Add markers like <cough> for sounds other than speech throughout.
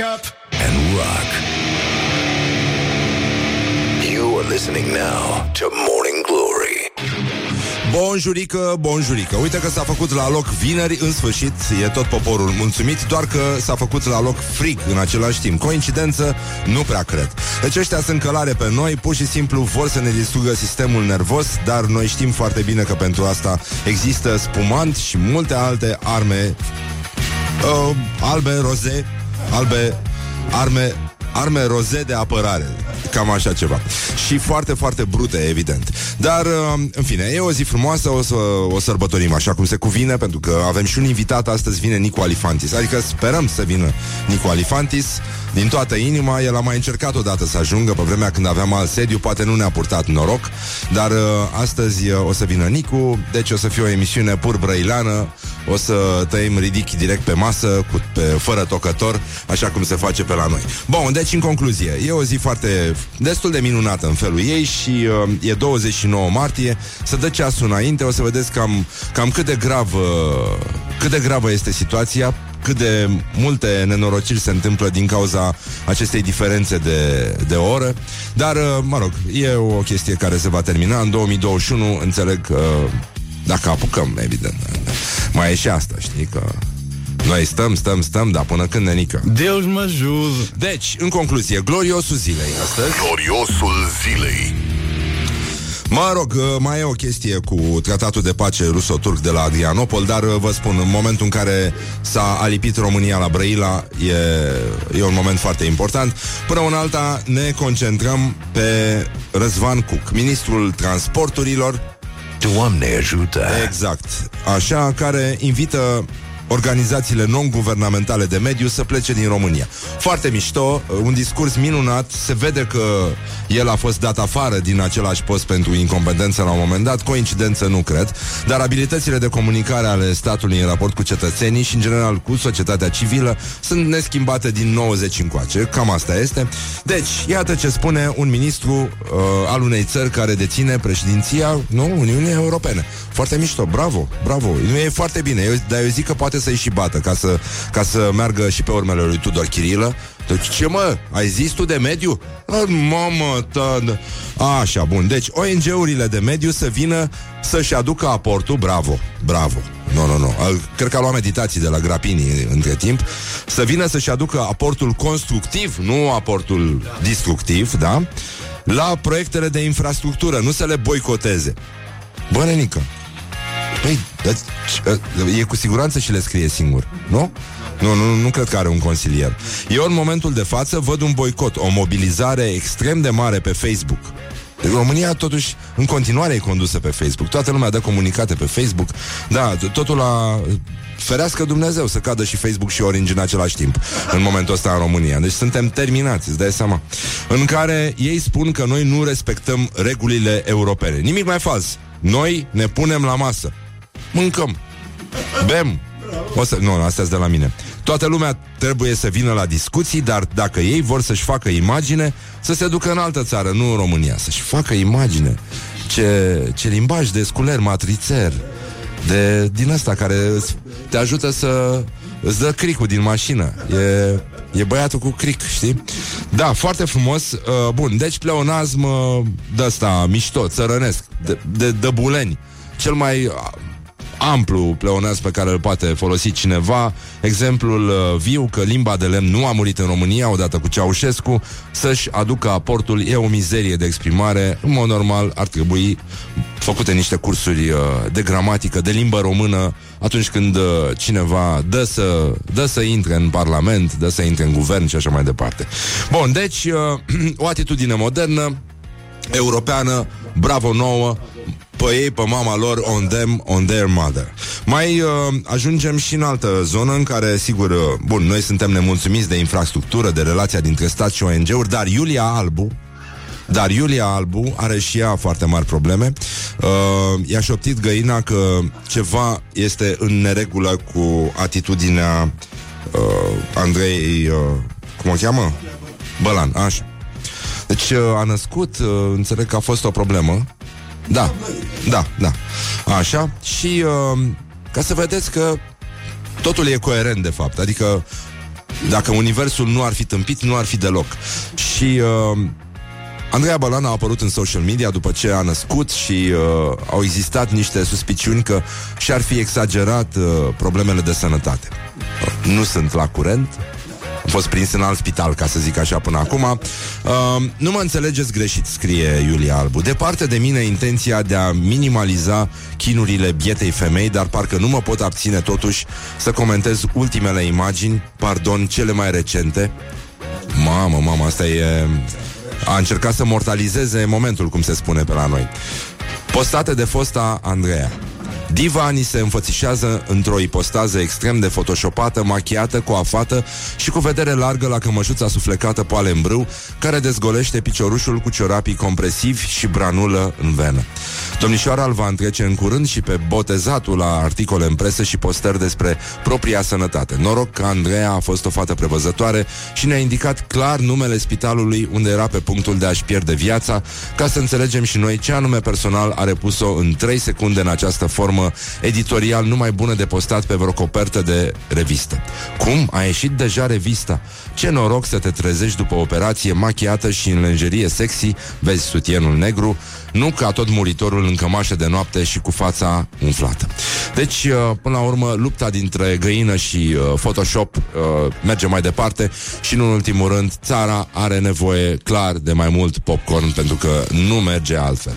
up and rock. You are listening now to Morning Glory. Bonjurică, bonjurică Uite că s-a făcut la loc vineri În sfârșit, e tot poporul mulțumit Doar că s-a făcut la loc frig în același timp Coincidență? Nu prea cred Deci ăștia sunt călare pe noi Pur și simplu vor să ne distrugă sistemul nervos Dar noi știm foarte bine că pentru asta Există spumant și multe alte arme uh, Albe, roze Albe, arme arme roze de apărare. Cam așa ceva. Și foarte, foarte brute, evident. Dar, uh, în fine, e o zi frumoasă, o să o sărbătorim așa cum se cuvine, pentru că avem și un invitat, astăzi vine Nicu Alifantis. Adică sperăm să vină Nicu Alifantis din toată inima. El a mai încercat odată să ajungă pe vremea când aveam alt sediu, poate nu ne-a purtat noroc, dar uh, astăzi uh, o să vină Nicu, deci o să fie o emisiune pur brăilană, o să tăim ridic direct pe masă, cu, pe, fără tocător, așa cum se face pe la noi. Bun, deci în concluzie, e o zi foarte destul de minunată în felul ei și uh, e 29 martie, să dă ceasul înainte, o să vedeți cam, cam cât de grav uh, cât de gravă este situația, cât de multe nenorociri se întâmplă din cauza acestei diferențe de, de oră. Dar, uh, mă rog, e o chestie care se va termina în 2021, înțeleg că uh, dacă apucăm, evident. Mai e și asta, știi, că noi stăm, stăm, stăm, dar până când nenică. Deus mă ajută. Deci, în concluzie, gloriosul zilei astăzi. Gloriosul zilei. Mă rog, uh, mai e o chestie cu tratatul de pace ruso-turc de la Adrianopol, dar uh, vă spun, în momentul în care s-a alipit România la Brăila, e, e un moment foarte important. Până în alta ne concentrăm pe Răzvan Cuc, ministrul transporturilor. Doamne ajută! Exact. Așa, care invită organizațiile non-guvernamentale de mediu să plece din România. Foarte mișto, un discurs minunat, se vede că el a fost dat afară din același post pentru incompetență la un moment dat, coincidență nu cred, dar abilitățile de comunicare ale statului în raport cu cetățenii și în general cu societatea civilă sunt neschimbate din 90 încoace, cam asta este. Deci, iată ce spune un ministru uh, al unei țări care deține președinția nu, Uniunii Europene. Foarte mișto, bravo, bravo. Nu e foarte bine, eu, dar eu zic că poate să-i și bată ca să, ca să meargă și pe urmele lui Tudor Chirilă. Deci ce mă, ai zis tu de mediu? A, mamă, ta, Așa, bun. Deci ONG-urile de mediu să vină să-și aducă aportul, bravo, bravo. Nu, nu, nu. Cred că a luat meditații de la Grapini între timp. Să vină să-și aducă aportul constructiv, nu aportul destructiv, da? La proiectele de infrastructură, nu să le boicoteze. Bă, nenică, Păi, e cu siguranță și le scrie singur, nu? Nu, nu, nu cred că are un consilier. Eu în momentul de față văd un boicot, o mobilizare extrem de mare pe Facebook. România totuși în continuare e condusă pe Facebook. Toată lumea dă comunicate pe Facebook. Da, totul la ferească Dumnezeu să cadă și Facebook și Orange în același timp în momentul ăsta în România. Deci suntem terminați, îți dai seama. În care ei spun că noi nu respectăm regulile europene. Nimic mai fals. Noi ne punem la masă. Mâncăm. Bem. O să, nu, astea de la mine. Toată lumea trebuie să vină la discuții, dar dacă ei vor să-și facă imagine, să se ducă în altă țară, nu în România. Să-și facă imagine. Ce, ce limbaj de sculer matrițer. De, din asta care te ajută să îți dă cricul din mașină. E, e băiatul cu cric, știi? Da, foarte frumos. Uh, bun, deci pleonazm uh, de ăsta mișto, țărănesc, de, de, de buleni. Cel mai uh, amplu pleonaz pe care îl poate folosi cineva, exemplul uh, viu că limba de lemn nu a murit în România odată cu Ceaușescu, să-și aducă aportul, e o mizerie de exprimare, în mod normal ar trebui făcute niște cursuri uh, de gramatică, de limbă română, atunci când uh, cineva dă să, dă să intre în Parlament, dă să intre în guvern și așa mai departe. Bun, deci <clears throat> o atitudine modernă, europeană, bravo nouă, pe ei, pe mama lor, on them, on their mother. Mai uh, ajungem și în altă zonă în care, sigur, uh, bun, noi suntem nemulțumiți de infrastructură, de relația dintre stat și ONG-uri, dar Iulia Albu, dar Iulia Albu are și ea foarte mari probleme. Uh, i-a șoptit găina că ceva este în neregulă cu atitudinea uh, Andrei, uh, cum o cheamă? Bălan, așa. Deci uh, a născut, uh, înțeleg că a fost o problemă da, da, da. Așa. Și uh, ca să vedeți că totul e coerent, de fapt. Adică Dacă universul nu ar fi tâmpit, nu ar fi deloc. Și uh, Andreea Balan a apărut în social media după ce a născut și uh, au existat niște suspiciuni că și-ar fi exagerat uh, problemele de sănătate. Uh, nu sunt la curent, am fost prins în alt spital, ca să zic așa, până acum. Uh, nu mă înțelegeți greșit, scrie Iulia Albu. Departe de mine intenția de a minimaliza chinurile bietei femei, dar parcă nu mă pot abține totuși să comentez ultimele imagini, pardon, cele mai recente. Mamă, mamă, asta e... A încercat să mortalizeze momentul, cum se spune pe la noi. Postate de fosta Andreea. Diva ni se înfățișează într-o ipostază extrem de photoshopată, machiată, coafată și cu vedere largă la cămășuța suflecată poale în brâu, care dezgolește piciorușul cu ciorapii compresivi și branulă în venă. Domnișoara îl va întrece în curând și pe botezatul la articole în presă și postări despre propria sănătate. Noroc că Andreea a fost o fată prevăzătoare și ne-a indicat clar numele spitalului unde era pe punctul de a-și pierde viața, ca să înțelegem și noi ce anume personal a repus-o în 3 secunde în această formă formă editorial numai bună de postat pe vreo copertă de revistă. Cum? A ieșit deja revista? Ce noroc să te trezești după operație machiată și în lenjerie sexy, vezi sutienul negru, nu ca tot muritorul în cămașă de noapte și cu fața umflată. Deci, uh, până la urmă, lupta dintre găină și uh, Photoshop uh, merge mai departe și, în ultimul rând, țara are nevoie clar de mai mult popcorn pentru că nu merge altfel.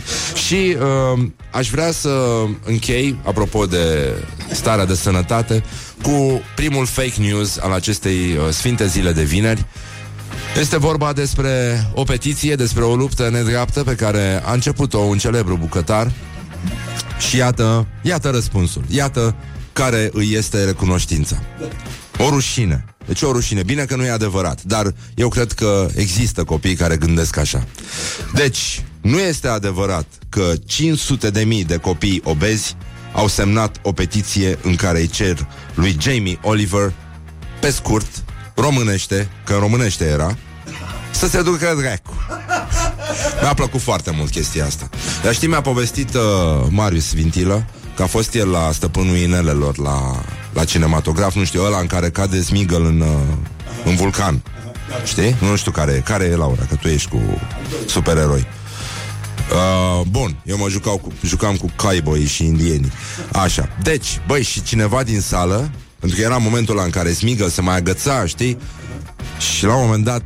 Și uh, aș vrea să închei, apropo de starea de sănătate, cu primul fake news al acestei uh, sfinte zile de vineri. Este vorba despre o petiție, despre o luptă nedreaptă pe care a început-o un celebru bucătar și iată, iată răspunsul, iată care îi este recunoștința. O rușine. Deci o rușine. Bine că nu e adevărat, dar eu cred că există copii care gândesc așa. Deci, nu este adevărat că 500 de mii de copii obezi au semnat o petiție în care îi cer lui Jamie Oliver, pe scurt, românește, că românește era, să se ducă dracu. Mi-a plăcut foarte mult chestia asta. Dar știi, mi-a povestit uh, Marius Vintilă că a fost el la stăpânul inelelor la, la cinematograf, nu știu, ăla în care cade Smigel în, uh, în vulcan. Știi? Nu știu care, care e Laura, că tu ești cu supereroi. Uh, bun, eu mă jucau cu, jucam cu cowboy și indieni. Așa. Deci, băi, și cineva din sală, pentru că era momentul ăla în care Smigel se mai agăța, știi? Și la un moment dat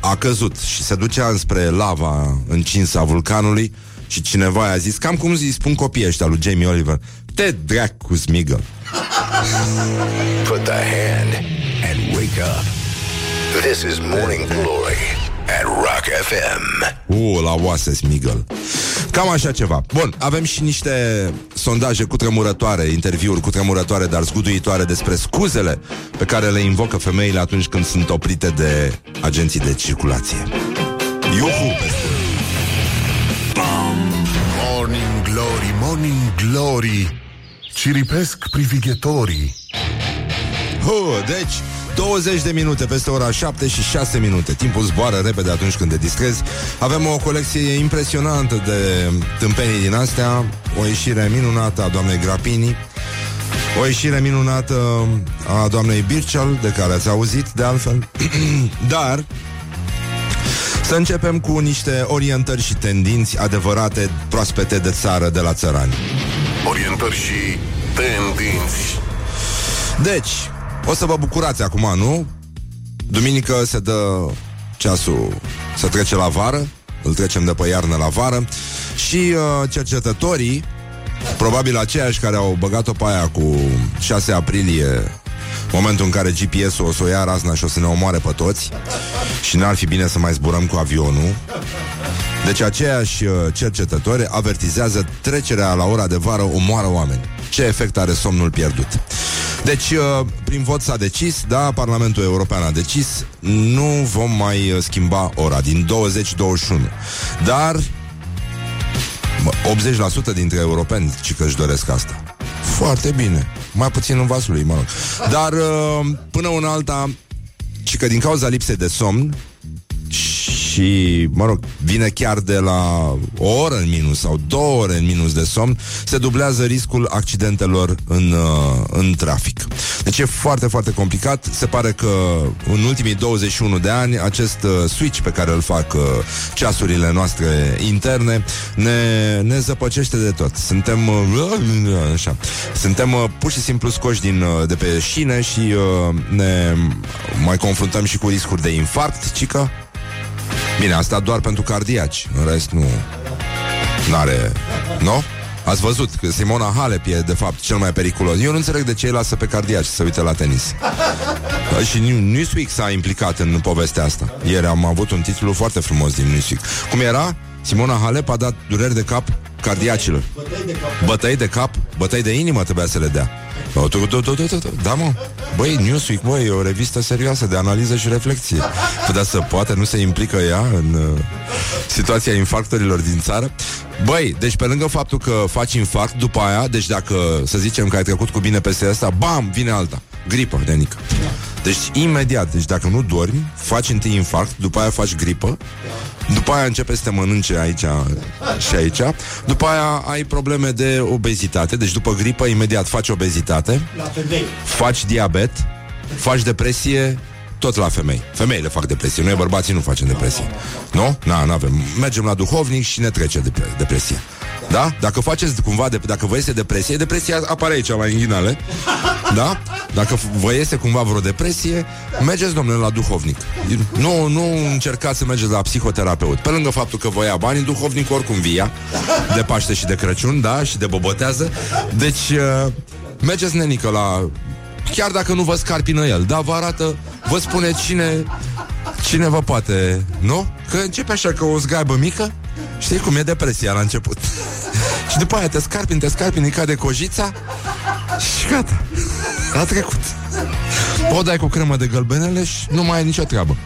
a căzut și se ducea înspre lava încinsă a vulcanului și cineva i-a zis, cam cum îi spun copiii ăștia lui Jamie Oliver, te drac cu Smigel. Put the hand and wake up. This is Morning Glory at Rock FM. Uh, la oase Smigel. Cam așa ceva. Bun, avem și niște sondaje cu tremurătoare, interviuri cu tremurătoare, dar zguduitoare despre scuzele pe care le invocă femeile atunci când sunt oprite de agenții de circulație. Iuhu! Morning Glory, Morning Glory Ciripesc privighetorii Uh, deci, 20 de minute peste ora 7 și 6 minute. Timpul zboară repede atunci când te distrezi. Avem o colecție impresionantă de tâmpenii din astea, o ieșire minunată a doamnei Grapini, o ieșire minunată a doamnei Birchal, de care ați auzit, de altfel. <clears throat> Dar să începem cu niște orientări și tendinți adevărate, proaspete de țară de la țărani. Orientări și tendinți Deci, o să vă bucurați acum, nu? Duminică se dă ceasul să trece la vară, îl trecem de pe iarnă la vară și uh, cercetătorii, probabil aceiași care au băgat-o pe aia cu 6 aprilie, momentul în care GPS-ul o să o ia razna și o să ne omoare pe toți și n-ar fi bine să mai zburăm cu avionul. Deci aceiași uh, cercetători avertizează trecerea la ora de vară omoară oameni. Ce efect are somnul pierdut? Deci, uh, prin vot s-a decis, da, Parlamentul European a decis, nu vom mai uh, schimba ora din 20-21. Dar mă, 80% dintre europeni ci că își doresc asta. Foarte bine. Mai puțin în vasul lui, mă rog. Dar uh, până una alta, ci că din cauza lipsei de somn și, mă rog, vine chiar de la o oră în minus sau două ore în minus de somn, se dublează riscul accidentelor în, uh, în trafic. Deci e foarte, foarte complicat. Se pare că în ultimii 21 de ani acest uh, switch pe care îl fac uh, ceasurile noastre interne ne, ne zăpăcește de tot. Suntem uh, așa. Suntem uh, pur și simplu scoși din, uh, de pe șine și uh, ne mai confruntăm și cu riscuri de infarct, cică. Bine, asta doar pentru cardiaci. În rest nu... N-are... Nu? Ați văzut că Simona Halep e de fapt cel mai periculos. Eu nu înțeleg de ce îi lasă pe cardiaci să uite la tenis. Și Newsweek s-a implicat în povestea asta. Ieri am avut un titlu foarte frumos din Newsweek. Cum era? Simona Halep a dat dureri de cap cardiacilor. Bătăi de cap, bătăi de inimă trebuia să le dea. Da, mă. Băi, Newsweek, băi, e o revistă serioasă de analiză și reflexie. Dar să poate nu se implică ea în uh, situația infarctorilor din țară. Băi, deci pe lângă faptul că faci infarct, după aia, deci dacă să zicem că ai trecut cu bine peste asta, bam, vine alta. Gripă, Denică. Deci imediat, deci dacă nu dormi, faci întâi infarct, după aia faci gripă, după aia începe să te mănânce aici și aici, după aia ai probleme de obezitate, deci după gripă imediat faci obezitate, faci diabet, faci depresie, tot la femei. Femeile fac depresie, noi bărbații nu facem depresie. Nu? Na, nu avem. Mergem la duhovnic și ne trece dep- depresia. Da? Dacă faceți cumva, de, dacă vă este depresie, depresia apare aici la inghinale. Da? Dacă vă este cumva vreo depresie, mergeți, domnule, la duhovnic. Nu, nu încercați să mergeți la psihoterapeut. Pe lângă faptul că vă ia bani, duhovnic oricum via. De Paște și de Crăciun, da? Și de bobotează. Deci, uh, mergeți, nenică, la chiar dacă nu vă scarpină el, dar vă arată, vă spune cine, cine vă poate, nu? Că începe așa că o zgaibă mică, știi cum e depresia la început. <laughs> și după aia te scarpini, te scarpini, cade cojița și gata. A trecut. O dai cu cremă de gălbenele și nu mai ai nicio treabă.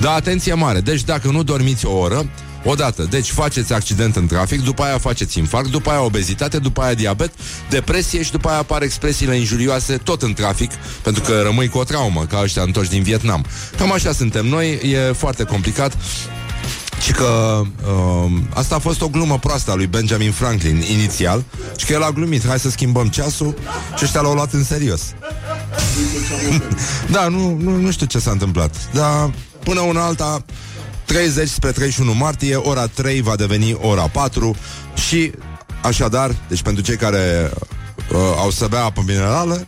Dar atenție mare, deci dacă nu dormiți o oră, Odată, deci faceți accident în trafic, după aia faceți infarct, după aia obezitate, după aia diabet, depresie și după aia apar expresiile injurioase tot în trafic, pentru că rămâi cu o traumă, ca ăștia întorși din Vietnam. Cam așa suntem noi, e foarte complicat. Și că uh, asta a fost o glumă proastă a lui Benjamin Franklin inițial Și că el a glumit, hai să schimbăm ceasul Și ăștia l-au luat în serios. <laughs> Da, nu, nu, nu știu ce s-a întâmplat Dar până una alta 30 spre 31 martie, ora 3 va deveni ora 4 și așadar, deci pentru cei care uh, au să bea apă minerală,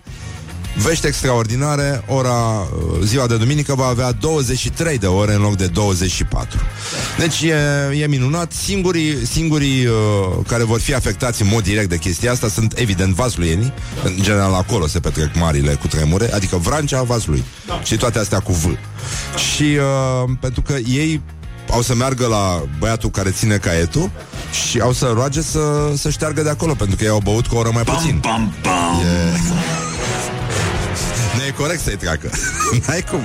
Vești extraordinare, ora, uh, ziua de duminică va avea 23 de ore în loc de 24. Deci e, e minunat. Singurii, singurii uh, care vor fi afectați în mod direct de chestia asta sunt evident vasluienii. În general acolo se petrec marile cu tremure, adică Vrancea, Vaslui. Da. Și toate astea cu V. Și uh, pentru că ei au să meargă la băiatul care ține caietul și au să roage să, să șteargă de acolo, pentru că ei au băut cu o oră mai puțin. Bam, bam, bam. Yeah. Nu e corect să-i treacă <laughs> N-ai cum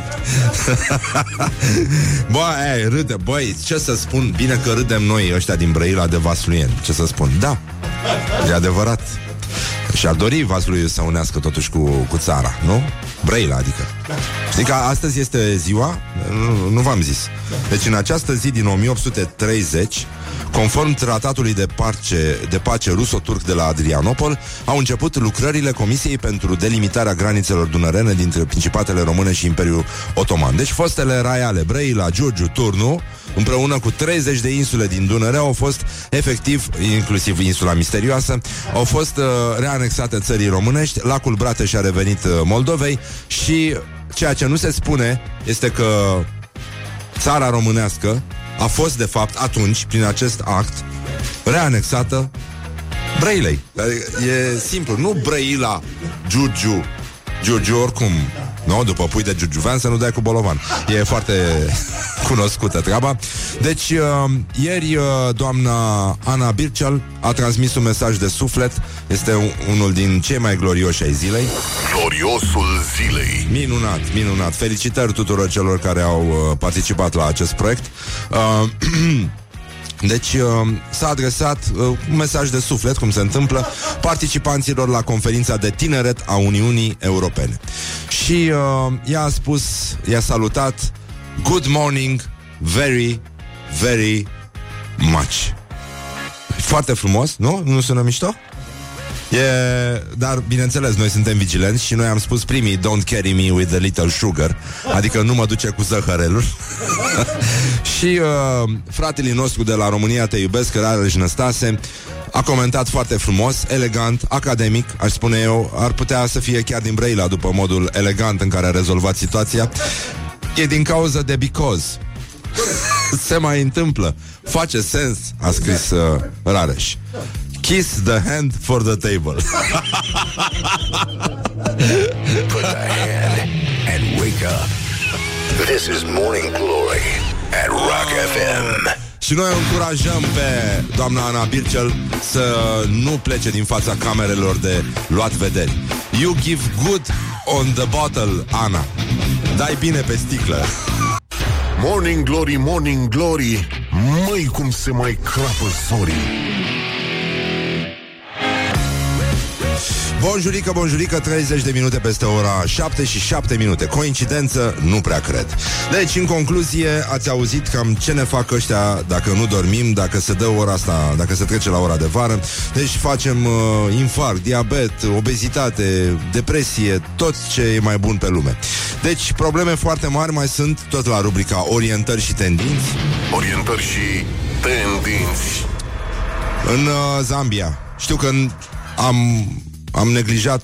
<laughs> Bă, ei, râde, băi, ce să spun Bine că râdem noi ăștia din Brăila de Vasluen Ce să spun, da E adevărat și-ar dori Vaslui să unească totuși cu, cu țara, nu? Brăila, adică. Știi că astăzi este ziua? Nu, nu v-am zis. Deci în această zi din 1830 Conform tratatului de pace, de pace ruso-turc de la Adrianopol, au început lucrările Comisiei pentru delimitarea granițelor dunărene dintre Principatele Române și Imperiul Otoman. Deci fostele rai ale Brăila, Giurgiu, Turnu, împreună cu 30 de insule din Dunăre, au fost efectiv, inclusiv insula misterioasă, au fost uh, reanexate țării românești, lacul Brateș a revenit uh, Moldovei și ceea ce nu se spune este că țara românească a fost, de fapt, atunci, prin acest act, reanexată Brăilei. E simplu, nu Brăila, Giurgiu, Giurgiu oricum, nu? După pui de giurgiuvean să nu dai cu bolovan. E foarte <laughs> cunoscută treaba. Deci, uh, ieri uh, doamna Ana Bircel a transmis un mesaj de suflet. Este un, unul din cei mai glorioși ai zilei. Gloriosul zilei. Minunat, minunat. Felicitări tuturor celor care au uh, participat la acest proiect. Uh, <clears throat> Deci uh, s-a adresat uh, un mesaj de suflet, cum se întâmplă, participanților la conferința de tineret a Uniunii Europene. Și uh, ea a spus, i-a salutat Good morning, very, very much. Foarte frumos, nu? Nu sună mișto? E, dar, bineînțeles, noi suntem vigilenți și noi am spus primii Don't carry me with the little sugar Adică nu mă duce cu zăhărelul <laughs> Și uh, fratele nostru de la România Te iubesc, Rareș Năstase a comentat foarte frumos, elegant, academic, aș spune eu, ar putea să fie chiar din Braila după modul elegant în care a rezolvat situația. E din cauza de because. <laughs> Se mai întâmplă. Face sens, a scris uh, Rareș. Kiss the hand for the table. Put the hand and wake up. This is Morning Glory at Rock FM. Și noi o încurajăm pe doamna Ana Bircel să nu plece din fața camerelor de luat vederi. You give good on the bottle, Ana. Dai bine pe sticlă. Morning Glory, Morning Glory Măi cum se mai crapă zorii Bonjurică, bonjurică, 30 de minute peste ora 7 și 7 minute. Coincidență? Nu prea cred. Deci, în concluzie, ați auzit cam ce ne fac ăștia dacă nu dormim, dacă se dă ora asta, dacă se trece la ora de vară. Deci facem uh, infarct, diabet, obezitate, depresie, tot ce e mai bun pe lume. Deci, probleme foarte mari mai sunt tot la rubrica orientări și tendinți. Orientări și tendinți În uh, Zambia. Știu că în, am, am neglijat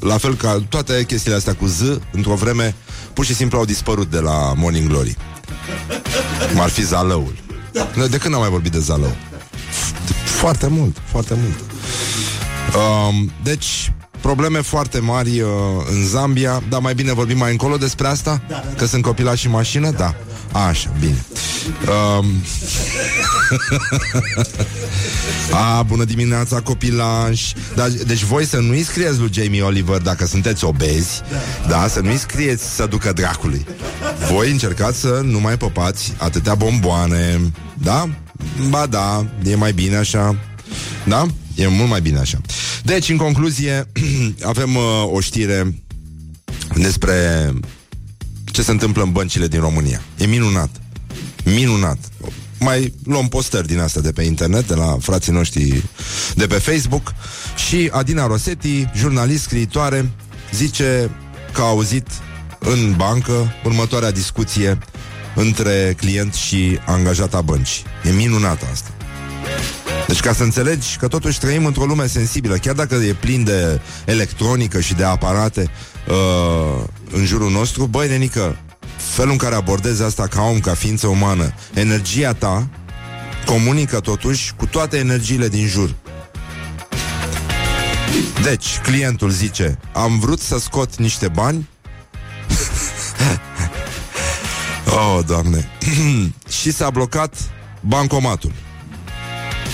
la fel ca toate chestiile astea cu Z, într-o vreme, pur și simplu au dispărut de la Morning Glory. Cum ar fi Zalăul. Noi de când am mai vorbit de Zalău? Foarte mult, foarte mult. Um, deci, probleme foarte mari uh, în Zambia, dar mai bine vorbim mai încolo despre asta? Că sunt copilași în mașină? Da. Așa, bine. Um, <laughs> a, bună dimineața, copilași da, Deci voi să nu-i scrieți lui Jamie Oliver Dacă sunteți obezi Da, să nu-i scrieți să ducă dracului Voi încercați să nu mai păpați Atâtea bomboane Da? Ba da, e mai bine așa Da? E mult mai bine așa Deci, în concluzie <clears throat> Avem uh, o știre Despre ce se întâmplă în băncile din România E minunat Minunat mai luăm postări din astea de pe internet, de la frații noștri de pe Facebook și Adina Rosetti, jurnalist, scriitoare, zice că a auzit în bancă următoarea discuție între client și angajata băncii. E minunată asta. Deci ca să înțelegi că totuși trăim într-o lume sensibilă, chiar dacă e plin de electronică și de aparate uh, în jurul nostru, băi, nenică, felul în care abordezi asta ca om, ca ființă umană, energia ta comunică totuși cu toate energiile din jur. Deci, clientul zice, am vrut să scot niște bani? <laughs> Oh, doamne. <clears throat> Și s-a blocat bancomatul.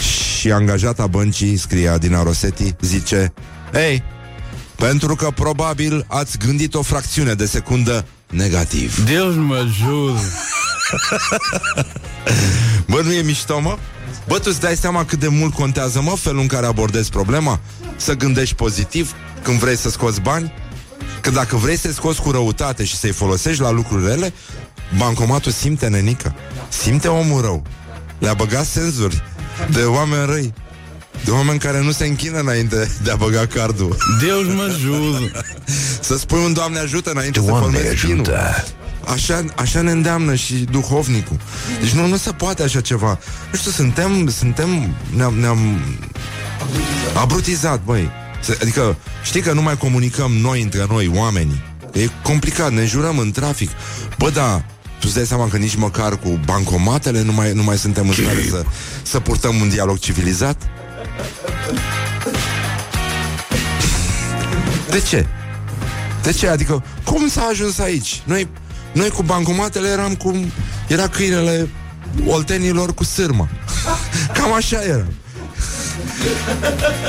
Și angajata băncii Scria Dina Rosetti Zice Ei, pentru că probabil ați gândit o fracțiune de secundă negativ. Deus mă ajută. <laughs> Bă, nu e mișto, mă? Bă, tu îți dai seama cât de mult contează, mă, felul în care abordezi problema? Să gândești pozitiv când vrei să scoți bani? Că dacă vrei să scoți cu răutate și să-i folosești la lucruri rele, bancomatul simte nenică. Simte omul rău. Le-a băgat senzuri de oameni răi. De oameni care nu se închină înainte de a băga cardul. Deus mă ajută. Să spui un Doamne ajută înainte Doamne să formezi pinul. ajută. Așa, așa ne îndeamnă și duhovnicul. Deci nu, nu se poate așa ceva. Nu știu, suntem, suntem, ne-am, ne-am abrutizat, băi. Se- Adică, știi că nu mai comunicăm noi între noi, oamenii. E complicat, ne jurăm în trafic. Bă, da, tu îți dai seama că nici măcar cu bancomatele nu mai, nu mai suntem în stare să, să purtăm un dialog civilizat? De ce? De ce? Adică, cum s-a ajuns aici? Noi, noi cu bancomatele eram cum era câinele oltenilor cu sârmă. <laughs> Cam așa era.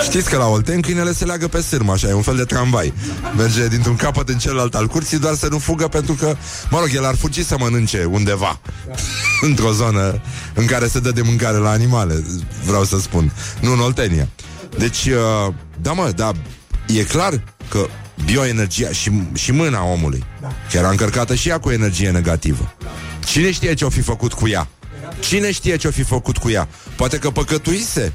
Știți că la Olten câinele se leagă pe sârmă, așa, e un fel de tramvai. Merge dintr-un capăt în celălalt al curții, doar să nu fugă pentru că, mă rog, el ar fugi să mănânce undeva. <laughs> Într-o zonă în care se dă de mâncare la animale, vreau să spun. Nu în Oltenia. Deci, uh, da mă, da, e clar că bioenergia și, și mâna omului, da. că era încărcată și ea cu energie negativă. Cine știe ce o fi făcut cu ea? Cine știe ce-o fi făcut cu ea? Poate că păcătuise?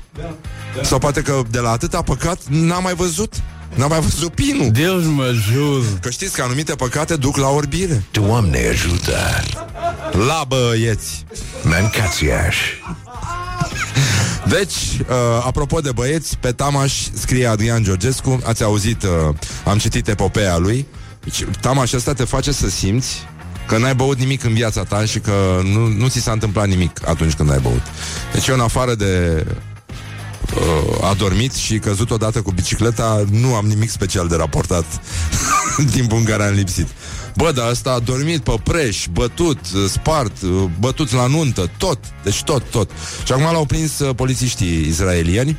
Sau poate că de la atâta păcat n-a mai văzut? N-a mai văzut pinul? Deus mă ajută. Că știți că anumite păcate duc la orbire. Doamne ajută! La băieți! Mancațiaș! Deci, uh, apropo de băieți, pe Tamaș scrie Adrian Georgescu, ați auzit, uh, am citit epopeea lui. Deci, Tamaș ăsta te face să simți că n-ai băut nimic în viața ta și că nu, nu ți s-a întâmplat nimic atunci când ai băut. Deci eu, în afară de uh, adormit și căzut odată cu bicicleta, nu am nimic special de raportat în timpul în care am lipsit. Bă, dar ăsta a dormit pe preș, bătut, uh, spart, uh, bătut la nuntă, tot, deci tot, tot. Și acum l-au prins uh, polițiștii israelieni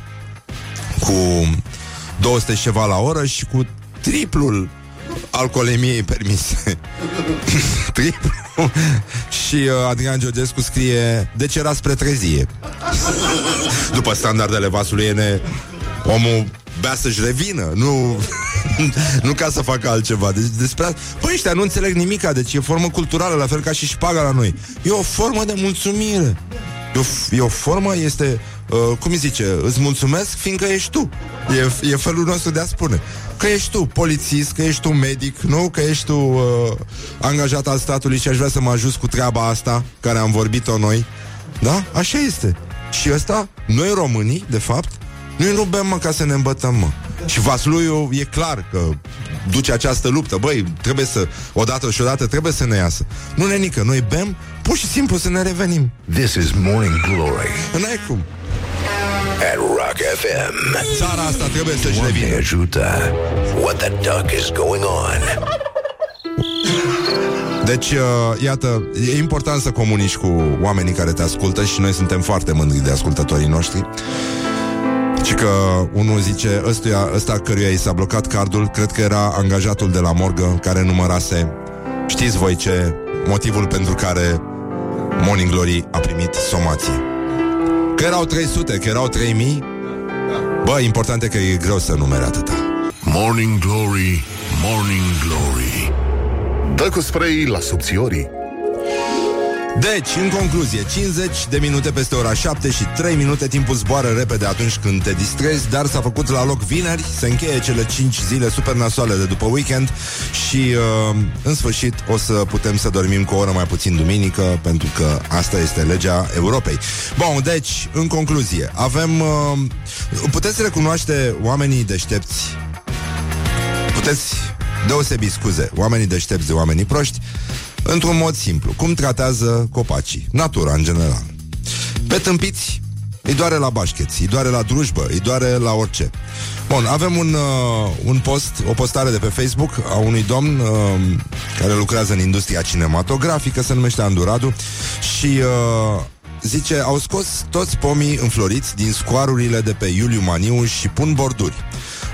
cu 200 și ceva la oră și cu triplul alcoolemiei permise. <laughs> Triplu. și uh, Adrian Georgescu scrie Decerat spre trezie. După standardele vasului Ene, omul bea să-și revină, nu, <laughs> nu ca să facă altceva. Deci despre asta, Păi ăștia nu înțeleg nimica, deci e formă culturală, la fel ca și șpaga la noi. E o formă de mulțumire. E o, f- e o formă, este, uh, cum îi zice, îți mulțumesc fiindcă ești tu. E, e felul nostru de a spune. Că ești tu polițist, că ești tu medic, nu? Că ești tu uh, angajat al statului și aș vrea să mă ajut cu treaba asta, care am vorbit-o noi. Da? Așa este. Și ăsta, noi românii, de fapt, noi nu bem, mă, ca să ne îmbătăm, mă. Și Vasluiu e clar că duce această luptă. Băi, trebuie să, odată și odată, trebuie să ne iasă. Nu ne nică, noi bem pur și simplu să ne revenim. This is Morning Glory N-ai cum. At Rock FM. Țara asta trebuie să-și Doamne revină. ajută! What the duck is going on? Deci, uh, iată, e important să comunici cu oamenii care te ascultă și noi suntem foarte mândri de ascultătorii noștri. Și că unul zice, ăstuia, ăsta căruia i s-a blocat cardul, cred că era angajatul de la morgă care numărase, știți voi ce, motivul pentru care Morning Glory a primit somație. Că erau 300, că erau 3000, bă, important e că e greu să numere atâta. Morning Glory, Morning Glory. Dă cu spray la subțiorii Deci, în concluzie, 50 de minute peste ora 7 și 3 minute timpul zboară repede atunci când te distrezi, dar s-a făcut la loc vineri, se încheie cele 5 zile super nasoale de după weekend și uh, în sfârșit o să putem să dormim cu o oră mai puțin duminică, pentru că asta este legea Europei. Bun, deci, în concluzie, avem... Uh, puteți recunoaște oamenii deștepți puteți deosebi, scuze, oamenii deștepți de oamenii proști într-un mod simplu. Cum tratează copacii, natura în general. Pe tâmpiți îi doare la bașcheți, îi doare la drujbă, îi doare la orice. Bun, avem un, uh, un post, o postare de pe Facebook a unui domn uh, care lucrează în industria cinematografică, se numește Anduradu și uh, zice, au scos toți pomii înfloriți din scoarurile de pe Iuliu Maniu și pun borduri.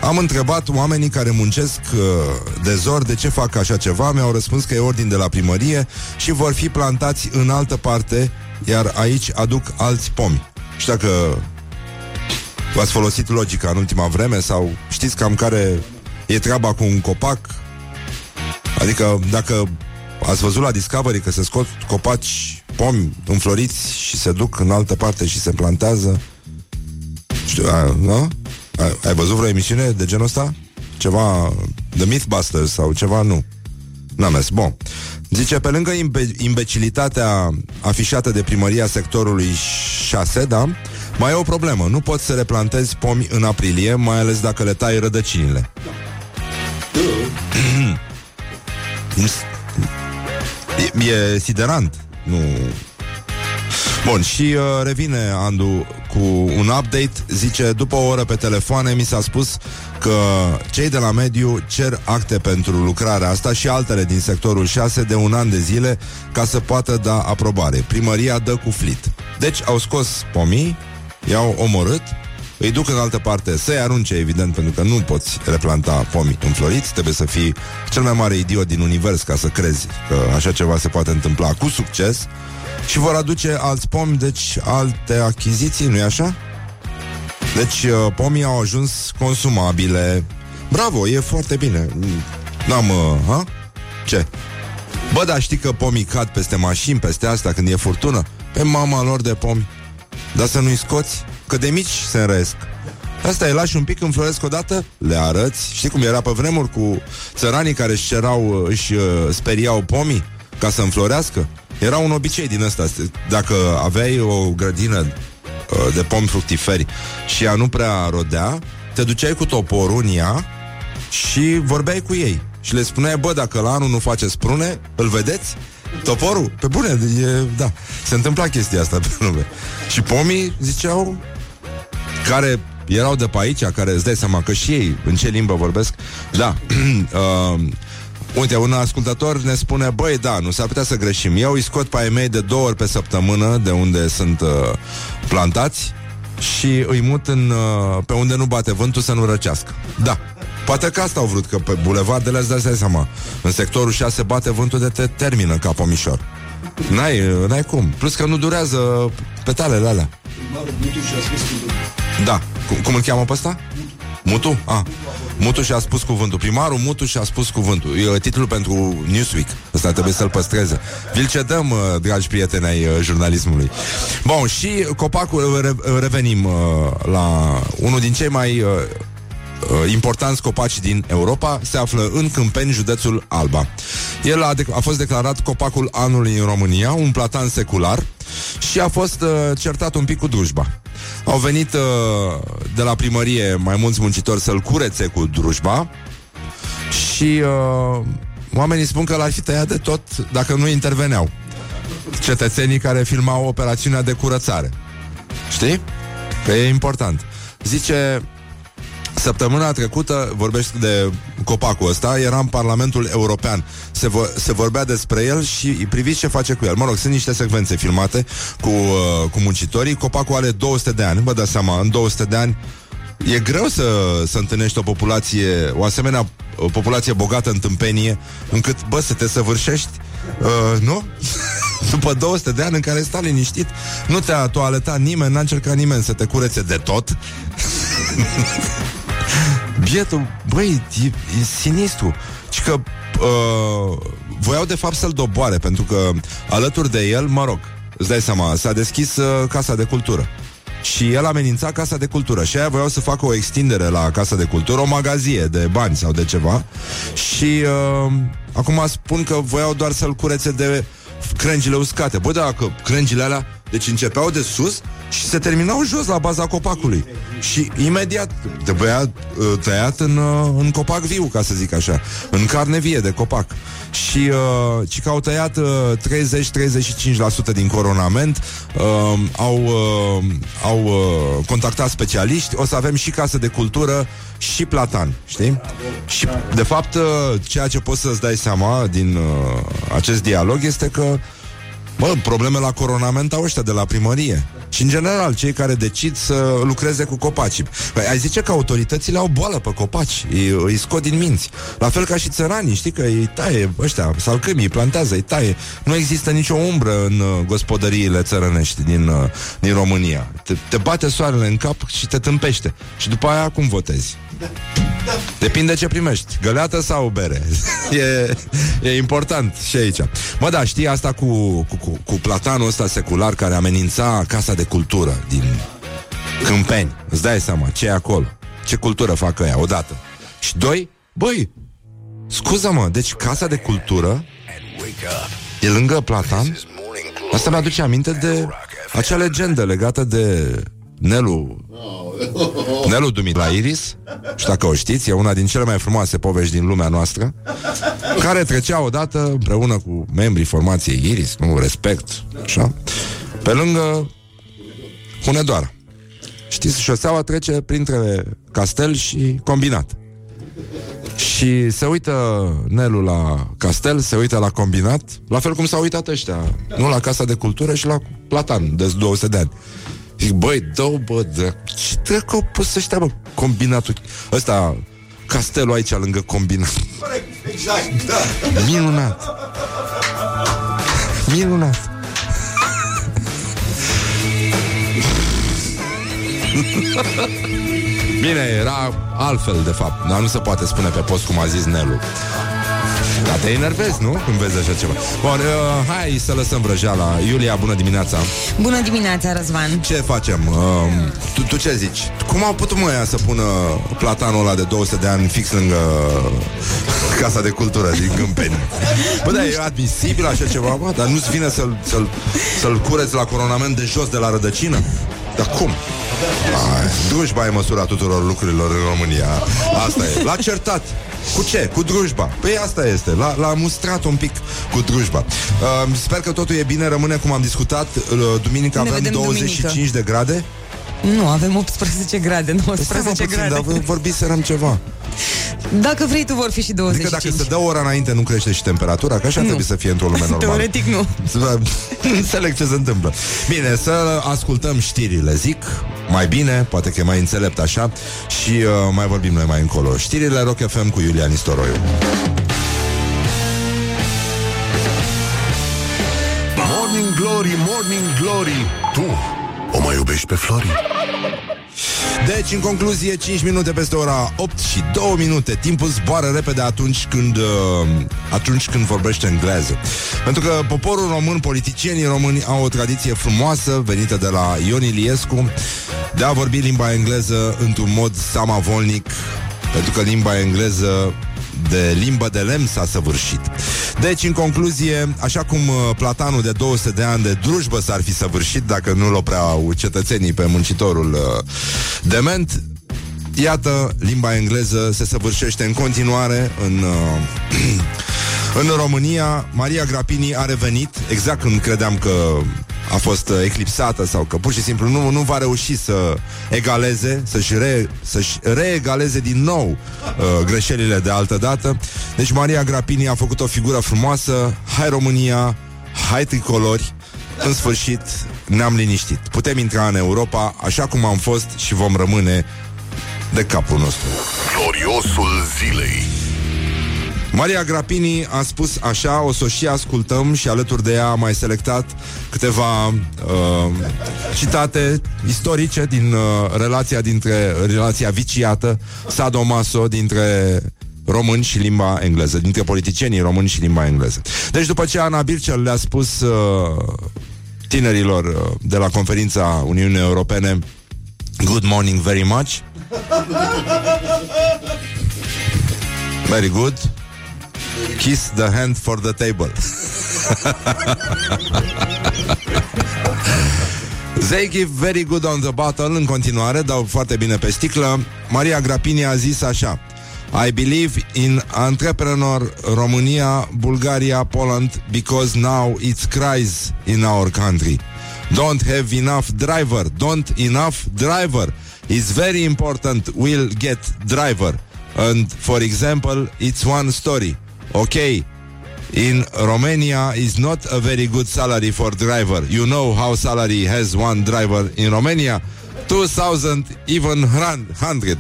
Am întrebat oamenii care muncesc uh, de zor de ce fac așa ceva, mi-au răspuns că e ordin de la primărie și vor fi plantați în altă parte, iar aici aduc alți pomi. Și dacă v-ați folosit logica în ultima vreme sau știți cam care e treaba cu un copac, adică dacă ați văzut la Discovery că se scot copaci pomi înfloriți și se duc în altă parte și se plantează, știu, a, nu? Ai, ai văzut vreo emisiune de genul ăsta? Ceva The Mythbusters sau ceva? Nu. N-am mers. Bun. Zice, pe lângă imbe- imbecilitatea afișată de primăria sectorului 6, da, mai e o problemă. Nu poți să replantezi pomi în aprilie, mai ales dacă le tai rădăcinile. <clears throat> e, e siderant. Nu... Bun, și uh, revine Andu cu un update. Zice, după o oră pe telefoane Mi s-a spus că cei de la mediu Cer acte pentru lucrarea asta Și altele din sectorul 6 de un an de zile Ca să poată da aprobare. Primăria dă cu flit. Deci au scos pomii I-au omorât îi duc în altă parte să-i arunce, evident, pentru că nu poți replanta pomi înfloriți, trebuie să fii cel mai mare idiot din univers ca să crezi că așa ceva se poate întâmpla cu succes și vor aduce alți pomi, deci alte achiziții, nu-i așa? Deci uh, pomii au ajuns consumabile. Bravo, e foarte bine. N-am, uh, ha? Ce? Bă, dar știi că pomii cad peste mașini, peste asta, când e furtună? pe mama lor de pomi. Dar să nu-i scoți, că de mici se înrăiesc. Asta e, lași un pic, înfloresc odată, le arăți. Știi cum era pe vremuri cu țăranii care își cerau, își uh, speriau pomii ca să înflorească? Era un obicei din ăsta. Dacă aveai o grădină uh, de pomi fructiferi și ea nu prea rodea, te duceai cu toporul în ea și vorbeai cu ei. Și le spuneai, bă, dacă la anul nu face sprune, îl vedeți? Toporul? Pe bune, e, da. Se întâmpla chestia asta pe lume. Și pomii ziceau care erau de pe aici, care îți dai seama că și ei, în ce limbă vorbesc, da. <clears throat> uh, Uite, un ascultător ne spune Băi, da, nu s-ar putea să greșim Eu îi scot pe ai mei de două ori pe săptămână De unde sunt uh, plantați Și îi mut în, uh, pe unde nu bate vântul să nu răcească Da, Poate că asta au vrut, că pe bulevardele îți dai seama. În sectorul 6 bate vântul de te termină ca pomișor. N-ai, n-ai cum. Plus că nu durează petalele alea. Da. Cum, cum îl cheamă pe ăsta? Mutu? Ah. Mutu și-a spus cuvântul. Primarul Mutu și-a spus cuvântul. E titlul pentru Newsweek. Ăsta trebuie să-l păstreze. Vi-l cedăm, uh, dragi prieteni ai uh, jurnalismului. Bun, și copacul, revenim uh, la unul din cei mai uh, importanți copaci din Europa se află în Câmpeni, județul Alba. El a, de- a fost declarat copacul anului în România, un platan secular și a fost uh, certat un pic cu drujba. Au venit uh, de la primărie mai mulți muncitori să-l curețe cu drujba și uh, oamenii spun că l-ar fi tăiat de tot dacă nu interveneau. Cetățenii care filmau operațiunea de curățare. Știi? Că e important. Zice, Săptămâna trecută, vorbești de copacul ăsta, era în Parlamentul European. Se, vo- se vorbea despre el și priviți ce face cu el. Mă rog, sunt niște secvențe filmate cu, uh, cu muncitorii. Copacul are 200 de ani, vă dați seama, în 200 de ani E greu să, să întâlnești o populație, o asemenea o populație bogată în tâmpenie, încât, bă, să te săvârșești, uh, nu? <laughs> După 200 de ani în care stai liniștit, nu te-a toaletat nimeni, n-a încercat nimeni să te curețe de tot. <laughs> Bietul, băi, e, e sinistru. Și că uh, voiau de fapt să-l doboare, pentru că alături de el, mă rog, îți dai seama, s-a deschis uh, Casa de Cultură. Și el amenința Casa de Cultură Și aia voiau să facă o extindere la Casa de Cultură O magazie de bani sau de ceva Și uh, acum spun că voiau doar să-l curețe de crengile uscate Bă, dacă crengile alea Deci începeau de sus și se terminau jos la baza copacului Și imediat trebuia uh, tăiat în, uh, în copac viu, ca să zic așa În carne vie de copac și uh, ci că au tăiat uh, 30-35% din coronament, uh, au, uh, au uh, contactat specialiști, o să avem și casă de cultură și platan, știi? Și, de fapt, uh, ceea ce poți să-ți dai seama din uh, acest dialog este că Bă, probleme la coronament au ăștia de la primărie. Și, în general, cei care decid să lucreze cu copacii. Păi, ai zice că autoritățile au boală pe copaci. Îi, îi scot din minți. La fel ca și țăranii, știi că îi taie ăștia, salcâmii, îi plantează, îi taie. Nu există nicio umbră în uh, gospodăriile țărănești din, uh, din România. Te, te bate soarele în cap și te tâmpește. Și după aia cum votezi? Depinde ce primești, găleată sau bere. <laughs> E, e important și aici. Mă, da, știi asta cu, cu, cu, cu platanul ăsta secular Care amenința Casa de Cultură din Câmpeni. Îți dai seama ce e acolo. Ce cultură fac ăia, odată. Și doi, băi, scuză-mă Deci Casa de Cultură E lângă platan? Asta mi-aduce aminte de acea legendă legată de Nelu. Nelu Dumit la Iris Și dacă o știți, e una din cele mai frumoase povești din lumea noastră Care trecea odată împreună cu membrii formației Iris Nu, respect, așa. Pe lângă Hunedoara. Știți, șoseaua trece printre castel și combinat. Și se uită Nelu la castel, se uită la combinat, la fel cum s-au uitat ăștia, nu la Casa de Cultură și la Platan, de 200 de ani. Zic, băi, dă bă, de... ce dracu au pus ăștia, bă, combinatul Ăsta, castelul aici lângă combinat. Exact, da. Minunat. Minunat. Bine, era altfel de fapt. Dar nu se poate spune pe post cum a zis Nelu Da, te enervezi, nu? Când vezi așa ceva. Bun, uh, hai să lăsăm vrăjeala. Iulia, bună dimineața. Bună dimineața, Răzvan. Ce facem? Uh, tu, tu ce zici? Cum au putut mă ea să pună platanul ăla de 200 de ani fix lângă Casa de Cultură din Gâmpeni? Bă, da, e admisibil așa ceva, bă? Dar nu-ți vine să-l, să-l, să-l cureți la coronament de jos de la rădăcină? Dar cum? Ai, drujba e măsura tuturor lucrurilor în România Asta e, l-a certat cu ce? Cu drujba. Păi asta este. L-a, l-a mustrat un pic cu drujba. Uh, sper că totul e bine. Rămâne cum am discutat. Uh, duminică Ne avem vedem 25 duminică. de grade. Nu, avem 18 grade, <laughs> Stai, mă, 19 puțin, grade. dar vorbiserăm ceva. Dacă vrei, tu vor fi și 25. Adică dacă se dă ora înainte, nu crește și temperatura, că așa Nu. trebuie să fie într-o lume normală. Teoretic nu. Să- <laughs> Înțeleg ce se întâmplă. Bine, să ascultăm știrile, zic. Mai bine, poate că e mai înțelept așa Și uh, mai vorbim noi mai încolo Știrile Rock FM cu Iulian Istoroiu Morning Glory, Morning Glory Tu o mai iubești pe Flori? Deci, în concluzie, 5 minute peste ora 8 și 2 minute Timpul zboară repede atunci când uh, Atunci când vorbește engleză Pentru că poporul român, politicienii români Au o tradiție frumoasă Venită de la Ion Iliescu De a vorbi limba engleză într-un mod samavolnic Pentru că limba engleză de limbă de lemn s-a săvârșit. Deci, în concluzie, așa cum uh, platanul de 200 de ani de drujbă s-ar fi săvârșit dacă nu-l opreau cetățenii pe muncitorul uh, dement, iată, limba engleză se săvârșește în continuare în... Uh, <clears throat> În România, Maria Grapini a revenit exact când credeam că a fost uh, eclipsată sau că pur și simplu nu, nu va reuși să egaleze, să-și, re, să-și reegaleze din nou uh, greșelile de altă dată. Deci Maria Grapini a făcut o figură frumoasă. Hai România, hai tricolori, în sfârșit ne-am liniștit. Putem intra în Europa așa cum am fost și vom rămâne de capul nostru. Gloriosul zilei Maria Grapini a spus așa, o să o și ascultăm și alături de ea a mai selectat câteva uh, citate istorice din uh, relația dintre relația viciată, sadomaso dintre români și limba engleză, dintre politicienii români și limba engleză. Deci după ce Ana Bircel le-a spus uh, tinerilor uh, de la conferința Uniunii Europene Good morning very much <laughs> Very good Kiss the hand for the table. They give very good on the bottle În continuare, dau foarte bine pe sticlă. Maria Grapini a zis așa I believe in entrepreneur România, Bulgaria, Poland Because now it's crisis in our country. Don't have enough driver Don't enough driver. It's very important we'll get driver. And for example, it's one story Okay in Romania is not a very good salary for driver. You know how salary has one driver in Romania? 2000 even 100.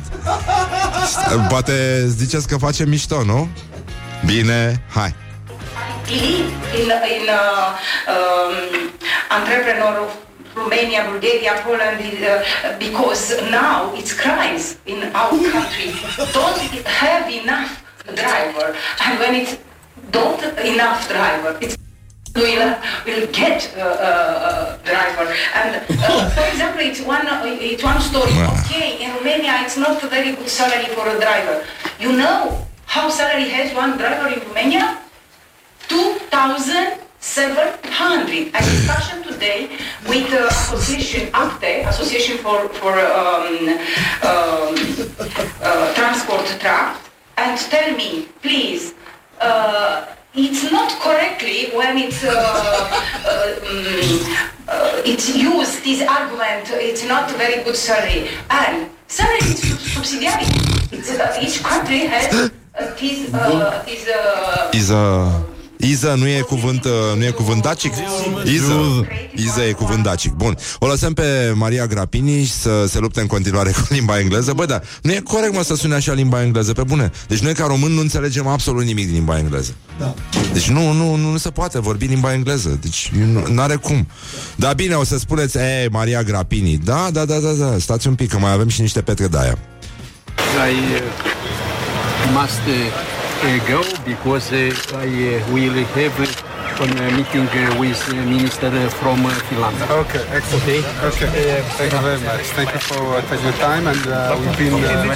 <laughs> Poate ziceți că face mișto, nu? Bine, hai. believe in, in uh, um, entrepreneur of Romania, Bulgaria, Poland, uh, because now it's crisis in our country. Don't have enough driver, and when it's don't enough driver, it's will will get uh, uh, driver. And uh, for example, it's one uh, it's one story. Okay, in Romania, it's not a very good salary for a driver. You know how salary has one driver in Romania? 2,700. A discussion today with the association ACTE, Association for, for um, um, uh, Transport Tract, and tell me, please, uh, it's not correctly when it's uh, uh, um, uh, it's used this argument. It's not a very good salary, and salary is subsidiarity. It's, uh, each country has uh, this uh, this. Uh, Iză... Iză nu e cuvânt, uh, nu e cuvânt dacic? Iză. Iză e cuvânt dacic. Bun. O lăsăm pe Maria Grapini să se lupte în continuare <laughs> cu limba engleză. Bă, da, nu e corect, mă, să sune așa limba engleză, pe bune. Deci noi ca români nu înțelegem absolut nimic din limba engleză. Da. Deci nu, nu, nu, nu se poate vorbi limba engleză. Deci nu are cum. Dar bine, o să spuneți, e, Maria Grapini. Da, da, da, da, da, stați un pic, că mai avem și niște petre de aia. I uh, must uh, ago because uh, I uh, will have uh, a meeting uh, with uh, minister uh, from uh, Finland. Okay, excellent. Okay. Okay. Thank you very much. Thank you for uh, taking the time and uh, we've been uh,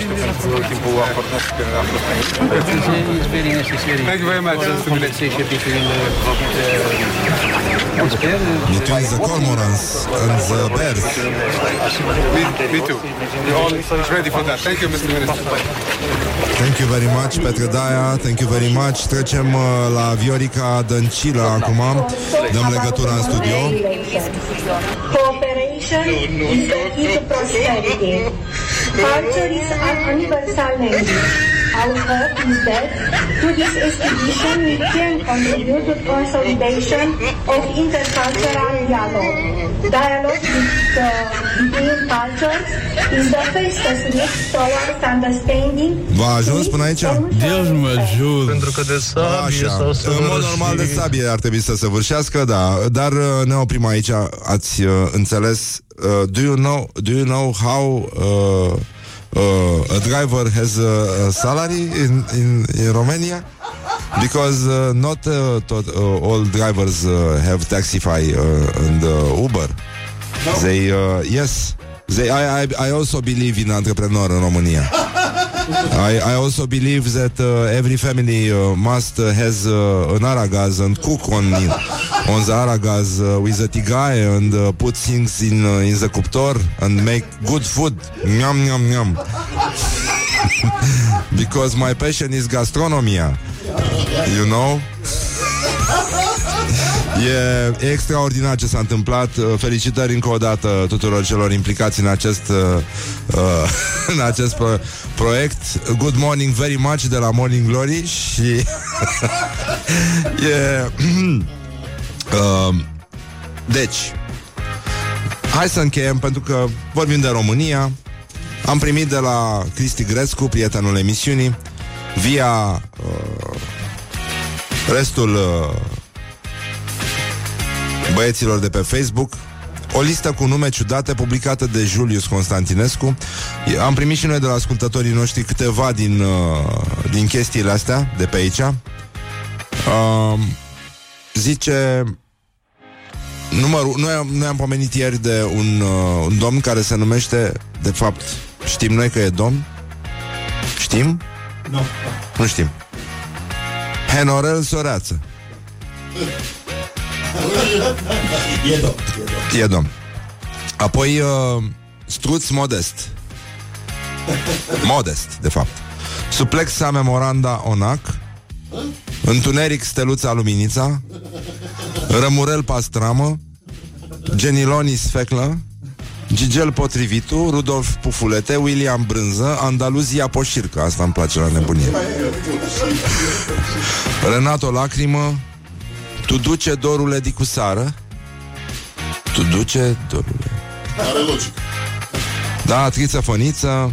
But it's, uh, it's very necessary. Thank you very much. Conversation between uh, uh, Between the cormorants and the bears. Me, me too. We're all ready for that. Thank you, Mr. Minister. Thank you very much, Petre Daia, thank you very much. Trecem uh, la Viorica Dăncilă acum. Dăm legătura în studio. Cooperation is the key to prosperity. Culture is an universal language. Our hope is that through this exhibition we can contribute to consolidation of intercultural dialogue. Dialogue with, uh, between cultures is the fastest route towards understanding. V-a ajuns până aici? Deus mă ajută. Pentru că de sabie Așa. sau În mod normal de sabie ar trebui să săvârșească, da. Dar uh, ne oprim aici. Ați uh, înțeles? Uh, do you know? Do you know how uh, uh, a driver has a, a salary in, in in Romania? Because uh, not uh, tot, uh, all drivers uh, have Taxify uh, and uh, Uber. They uh, yes. They, I, I, I also believe in entrepreneur în România. <laughs> I, I also believe that uh, every family uh, must uh, has uh, an aragaz and cook on on the aragaz uh, with a tigaie and uh, put things in uh, in the cuptor and make good food. Yum yum yum. Because my passion is gastronomia. You know? E extraordinar ce s-a întâmplat. Uh, Felicitări încă o dată tuturor celor implicați în acest uh, uh, <laughs> în acest pro- proiect. Good morning very much de la Morning Glory și <laughs> e <clears throat> uh, deci hai să încheiem pentru că vorbim de România. Am primit de la Cristi Grescu, prietenul emisiunii, via uh, restul uh, băieților de pe Facebook o listă cu nume ciudate publicată de Julius Constantinescu. Am primit și noi de la ascultătorii noștri câteva din, uh, din chestiile astea de pe aici. Uh, zice numărul, noi, am, noi am pomenit ieri de un, uh, un domn care se numește, de fapt, știm noi că e domn? Știm? Nu. Nu știm. Henorel Soreață. E domn. E domn. Apoi uh, Struț Modest. Modest, de fapt. Suplexa Memoranda Onac. Întuneric Steluța Luminița. Rămurel Pastramă. Geniloni Sfeclă. Gigel Potrivitu, Rudolf Pufulete, William Brânză, Andaluzia Poșircă, asta îmi place la nebunie. Renato Lacrimă, Tu duce dorule dicusară, Tu duce dorule. Are logică. Da, Triță Făniță,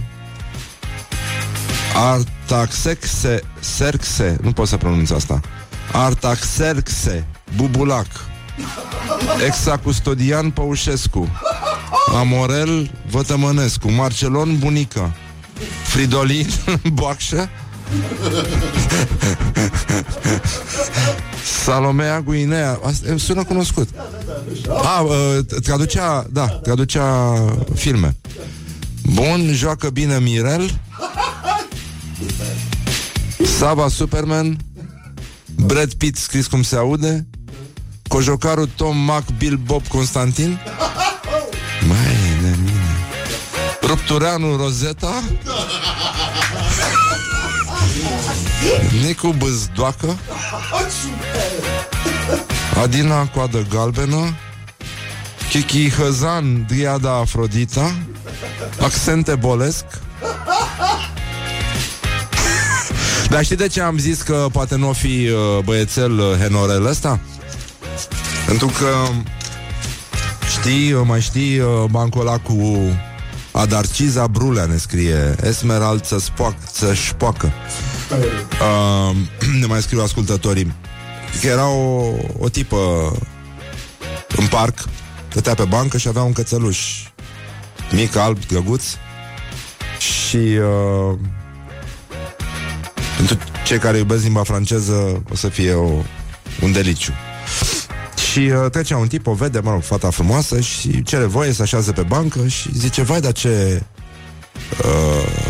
Artaxexe, Serxe, nu pot să pronunț asta. Artaxerxe, Bubulac, Exacustodian Păușescu, Amorel Vătămănescu, Marcelon Bunica, Fridolin <laughs> Boacșă, Salomea Guinea. Asta îmi sună cunoscut. A, uh, traducea, da, traducea filme. Bun, joacă bine Mirel. Sava Superman. Brad Pitt scris cum se aude. Cojocarul Tom Mac Bill Bob Constantin. Mai de mine Ruptureanu Rosetta Nicu Bâzdoacă. Adina Coadă Galbenă. Kiki Hăzan Driada Afrodita. Accente Bolesc. Dar știi de ce am zis că poate nu o fi uh, băiețel uh, Henorel ăsta? Pentru că Știi, uh, mai știi uh, bancul ăla cu Adarciza Brulea ne scrie Esmerald să spoacă, să șpoacă uh, <clears throat> Ne mai scriu ascultătorii Că era o, o tipă În parc Stătea pe bancă și avea un cățeluș Mic, alb, drăguț Și uh, Pentru cei care iubesc limba franceză o să fie o, un deliciu. Și uh, trece un tip, o vede, mă rog, fata frumoasă și cere voie să așează pe bancă și zice, vai, dar ce... Uh,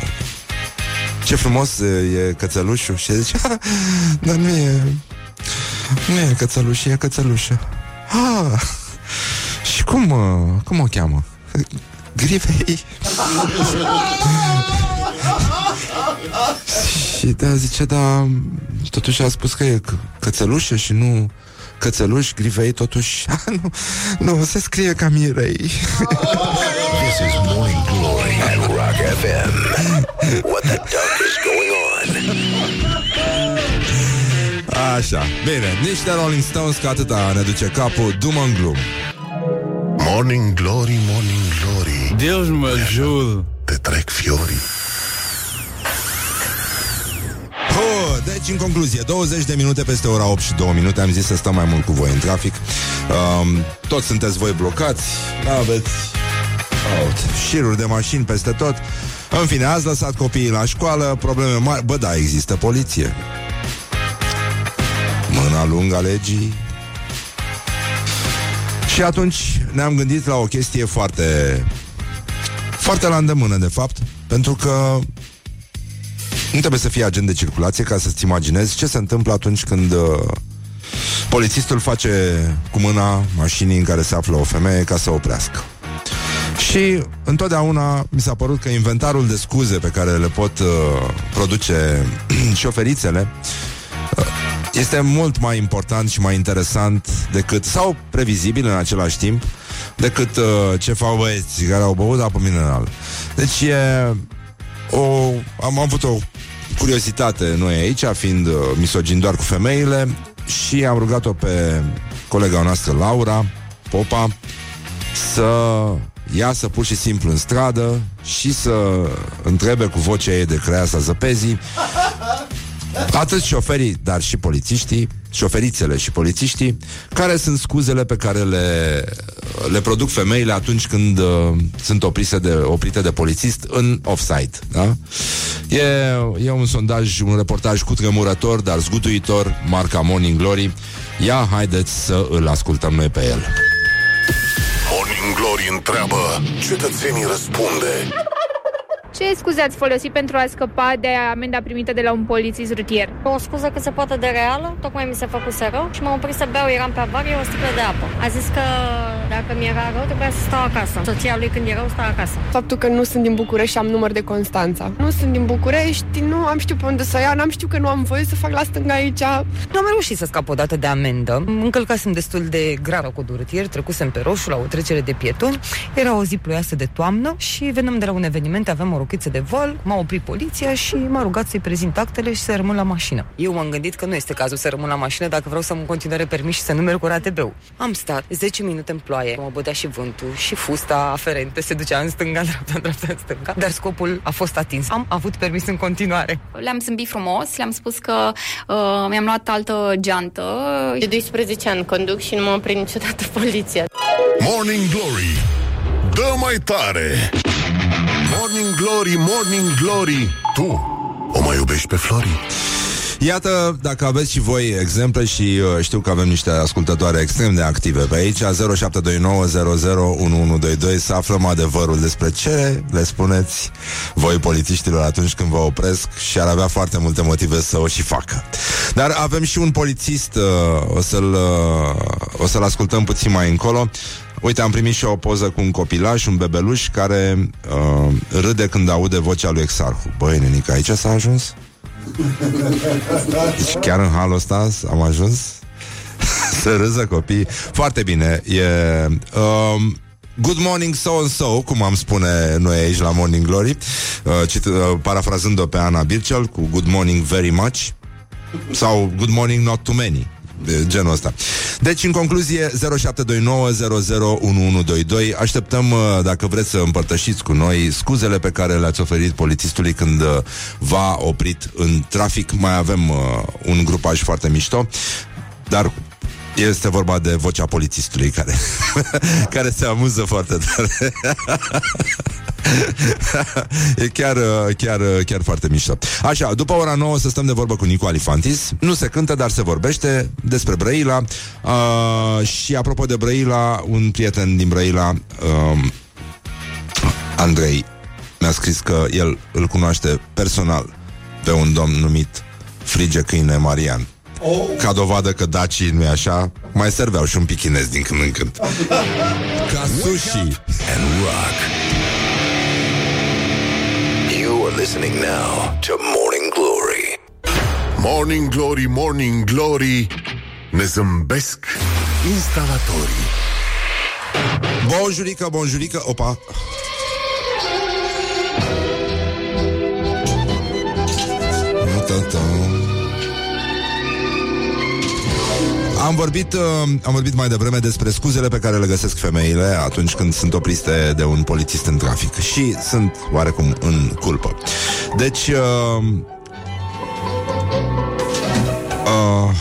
ce frumos e cățelușul Și zice, "Ha, dar nu e Nu e cățeluș, e cățelușă ah, Și cum, uh, cum o cheamă? Grivei Și da, zice, da Totuși a spus că e c- cățelușă și nu Cățeluș, grivei, totuși. <laughs> Ah, nu, nu, se scrie ca Mirei. This is Morning. Glory at Rock FM. What the duck is going on? Așa, bine, niște Rolling Stones Că atâta ne duce capul Dumă în glum Morning Glory, Morning Glory Deus mă jur. Te trec fiorii Oh, deci, în concluzie, 20 de minute peste ora 8 și 2 minute Am zis să stăm mai mult cu voi în trafic um, Toți sunteți voi blocați Aveți out, șiruri de mașini peste tot. În fine, ați lăsat copiii la școală Probleme mari, bă da, există poliție. Mâna lungă a legii. Și atunci ne-am gândit la o chestie foarte Foarte la îndemână, de fapt Pentru că nu trebuie să fie agent de circulație ca să-ți imaginezi ce se întâmplă atunci când uh, polițistul face cu mâna mașinii în care se află o femeie ca să oprească. Și întotdeauna mi s-a părut că inventarul de scuze pe care le pot uh, produce <clears throat> șoferițele uh, este mult mai important și mai interesant decât, sau previzibil în același timp, decât uh, ce fac băieții care au băut apă mineral. Deci e o, am avut o curiozitate noi aici, fiind uh, misogin doar cu femeile și am rugat-o pe colega noastră Laura Popa să iasă pur și simplu în stradă și să întrebe cu vocea ei de creasa zăpezii atât șoferii, dar și polițiștii, șoferițele și polițiștii, care sunt scuzele pe care le, le produc femeile atunci când uh, sunt oprise de, oprite de polițist în offside. Da? E, e un sondaj, un reportaj cutremurător, dar zguduitor, marca Morning Glory. Ia, haideți să îl ascultăm noi pe el. Morning Glory întreabă Cetățenii răspunde Ce scuze ați folosit pentru a scăpa de amenda primită de la un polițist rutier? O scuză cât se poate de reală, tocmai mi se făcuse rău și m-am oprit să beau, eram pe avarie, o sticlă de apă. A zis că dacă mi era rău, trebuia să stau acasă. Soția lui când era rău, sta acasă. Faptul că nu sunt din București și am număr de Constanța. Nu sunt din București, nu am știut pe unde să iau, n-am știut că nu am voie să fac la stânga aici. Nu am reușit să scap o dată de amendă. Încălcasem destul de grav cu durutier, trecusem pe roșu la o trecere de pietoni. Era o zi ploioasă de toamnă și venim de la un eveniment, aveam o rochiță de vol, m-a oprit poliția și m-a rugat să-i prezint actele și să rămân la mașină. Eu m-am gândit că nu este cazul să rămân la mașină dacă vreau să am în continuare permis și să nu merg cu RATB-ul. Am stat 10 minute în ploaie, mă bădea și vântul și fusta aferentă se ducea în stânga, în dreapta, în dreapta, în stânga, dar scopul a fost atins. Am avut permis în continuare. Le-am zâmbit frumos, le-am spus că uh, mi-am luat altă geantă. De 12 ani conduc și nu mă oprit niciodată <laughs> poliția. Morning Glory Dă mai tare Morning Glory, Morning Glory Tu o mai iubești pe Flori? Iată, dacă aveți și voi exemple și uh, știu că avem niște ascultătoare extrem de active pe aici, 0729001122, să aflăm adevărul despre ce le spuneți voi polițiștilor atunci când vă opresc și ar avea foarte multe motive să o și facă. Dar avem și un polițist, uh, o să-l, uh, o să-l ascultăm puțin mai încolo. Uite, am primit și o poză cu un copilaș, un bebeluș, care uh, râde când aude vocea lui Exarhu. Băi, nenică, aici s-a ajuns? Deci chiar în halul ăsta am ajuns <laughs> să râză copii. Foarte bine. E, um, Good morning so-and-so, cum am spune noi aici la Morning Glory, uh, cit, uh, parafrazând-o pe Ana Birchel cu Good morning very much sau Good morning not too many de genul ăsta. Deci, în concluzie, 0729001122 Așteptăm, uh, dacă vreți să împărtășiți cu noi scuzele pe care le-ați oferit polițistului când uh, v-a oprit în trafic. Mai avem uh, un grupaj foarte mișto, dar este vorba de vocea polițistului care, <laughs> care se amuză foarte tare. <laughs> e chiar, uh, chiar, uh, chiar foarte mișto. Așa, după ora 9 să stăm de vorbă cu Nicu Alifantis. Nu se cântă, dar se vorbește despre Brăila. Uh, și apropo de Brăila, un prieten din Brăila, uh, Andrei, mi-a scris că el îl cunoaște personal pe un domn numit Frige Câine Marian. Oh. Ca dovadă că dacii, nu așa, mai serveau și un pic chinez din când în când. Ca sushi and rock. You are listening now to Morning Glory. Morning Glory, Morning Glory Ne zâmbesc instalatorii Bonjurică, bonjurică, opa Am vorbit, uh, am vorbit mai devreme despre scuzele pe care le găsesc femeile atunci când sunt opriste de un polițist în trafic și sunt oarecum în culpă. Deci, uh, uh,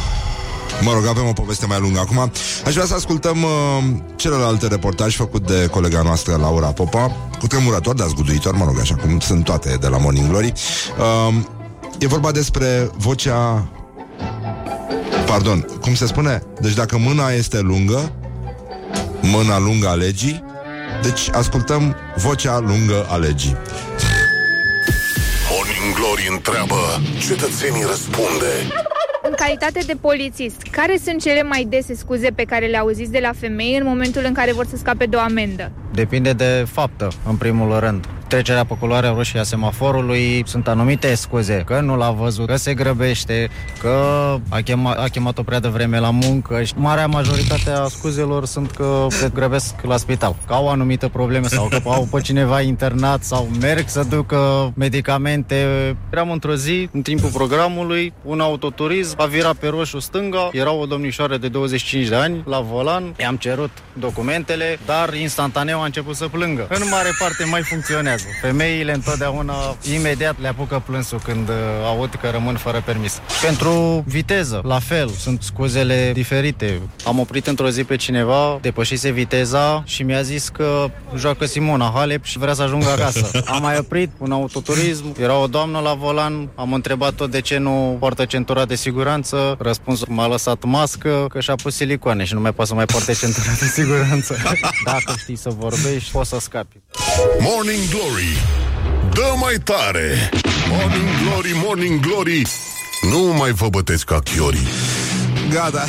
Mă rog, avem o poveste mai lungă acum. Aș vrea să ascultăm uh, celălalt reportaj făcut de colega noastră, Laura Popa, cu tremurător, dar zguduitor, mă rog, așa cum sunt toate de la Morning Glory. Uh, e vorba despre vocea... Pardon, cum se spune? Deci dacă mâna este lungă, mâna lungă a legii, deci ascultăm vocea lungă a legii. Morning Glory întreabă Cetățenii răspunde În calitate de polițist, care sunt cele mai dese scuze pe care le auziți de la femei în momentul în care vor să scape de o amendă? Depinde de faptă, în primul rând. Trecerea pe culoarea roșie a semaforului sunt anumite scuze, că nu l-a văzut, că se grăbește, că a, chema, a chemat-o prea devreme la muncă și marea majoritate a scuzelor sunt că se grăbesc la spital, că au anumite probleme sau că au pe cineva internat sau merg să ducă medicamente. Eram într-o zi, în timpul programului, un autoturism a virat pe roșu stânga, era o domnișoară de 25 de ani la volan, i-am cerut documentele, dar instantaneu a început să plângă. În mare parte mai funcționează. Femeile întotdeauna imediat le apucă plânsul când uh, aud că rămân fără permis. Pentru viteză, la fel, sunt scuzele diferite. Am oprit într-o zi pe cineva, depășise viteza și mi-a zis că joacă Simona Halep și vrea să ajungă acasă. <laughs> Am mai oprit un autoturism, era o doamnă la volan, am întrebat-o de ce nu poartă centura de siguranță, răspunsul m-a lăsat mască, că și-a pus silicoane și nu mai poate să mai poarte centura de siguranță. <laughs> Dacă știi să vorbești, poți să scapi. Morning Glory Dă mai tare Morning Glory, Morning Glory Nu mai vă bătesc ca chiorii Gata.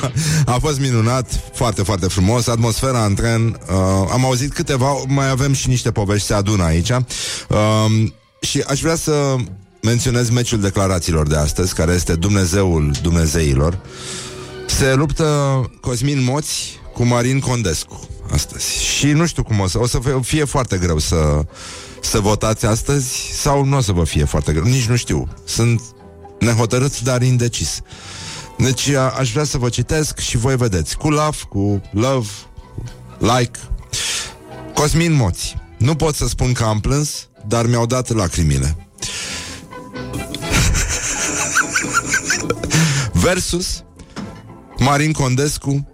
<laughs> A fost minunat, foarte, foarte frumos. Atmosfera în tren. Uh, am auzit câteva, mai avem și niște povești, se adună aici. Uh, și aș vrea să menționez meciul declarațiilor de astăzi, care este Dumnezeul Dumnezeilor. Se luptă Cosmin Moți cu Marin Condescu astăzi. Și nu știu cum o să... O să fie foarte greu să, să votați astăzi sau nu o să vă fie foarte greu. Nici nu știu. Sunt nehotărât, dar indecis. Deci a, aș vrea să vă citesc și voi vedeți. Cu love, cu love, like. Cosmin Moți. Nu pot să spun că am plâns, dar mi-au dat lacrimile. <laughs> Versus Marin Condescu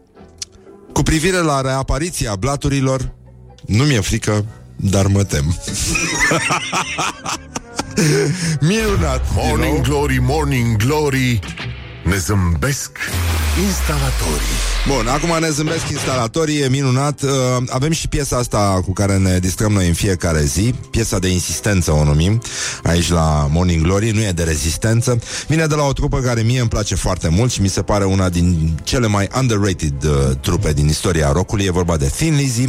cu privire la reapariția blaturilor, nu mi-e frică, dar mă tem. <laughs> Minunat! Morning Glory, Morning Glory Ne zâmbesc instalatorii Bun, acum ne zâmbesc instalatorii, e minunat. Uh, avem și piesa asta cu care ne distrăm noi în fiecare zi, piesa de insistență o numim, aici la Morning Glory, nu e de rezistență. Vine de la o trupă care mie îmi place foarte mult și mi se pare una din cele mai underrated uh, trupe din istoria rockului, e vorba de Thin Lizzy.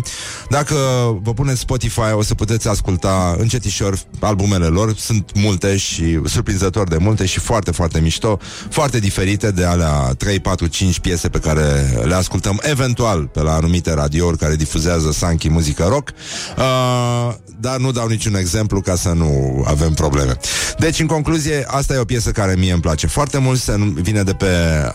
Dacă vă puneți Spotify, o să puteți asculta încetișor albumele lor, sunt multe și surprinzător de multe și foarte, foarte mișto, foarte diferite de alea 3, 4, 5 piese pe care le ascultăm eventual pe la anumite radiouri care difuzează Sanchi muzică rock, uh, dar nu dau niciun exemplu ca să nu avem probleme. Deci, în concluzie, asta e o piesă care mie îmi place foarte mult, se num- vine de pe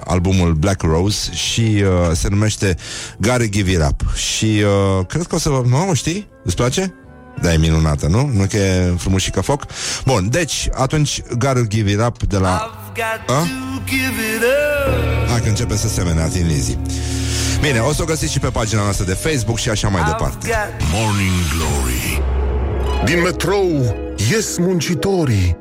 albumul Black Rose și uh, se numește Gotta Give It Up. Și uh, cred că o să vă... Nu, știi? Îți place? Da, e minunată, nu? Nu că e frumușică foc? Bun, deci, atunci Gotta Give It Up de la... A? Hai că începe să semene Atin Lizzy. Bine, o să o găsiți și pe pagina noastră de Facebook și așa mai departe. Morning Glory Din metrou ies muncitorii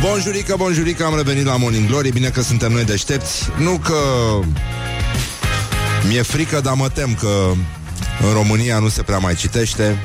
Bonjurică, bonjurică, am revenit la Morning Glory Bine că suntem noi deștepți Nu că mi-e frică, dar mă tem că în România nu se prea mai citește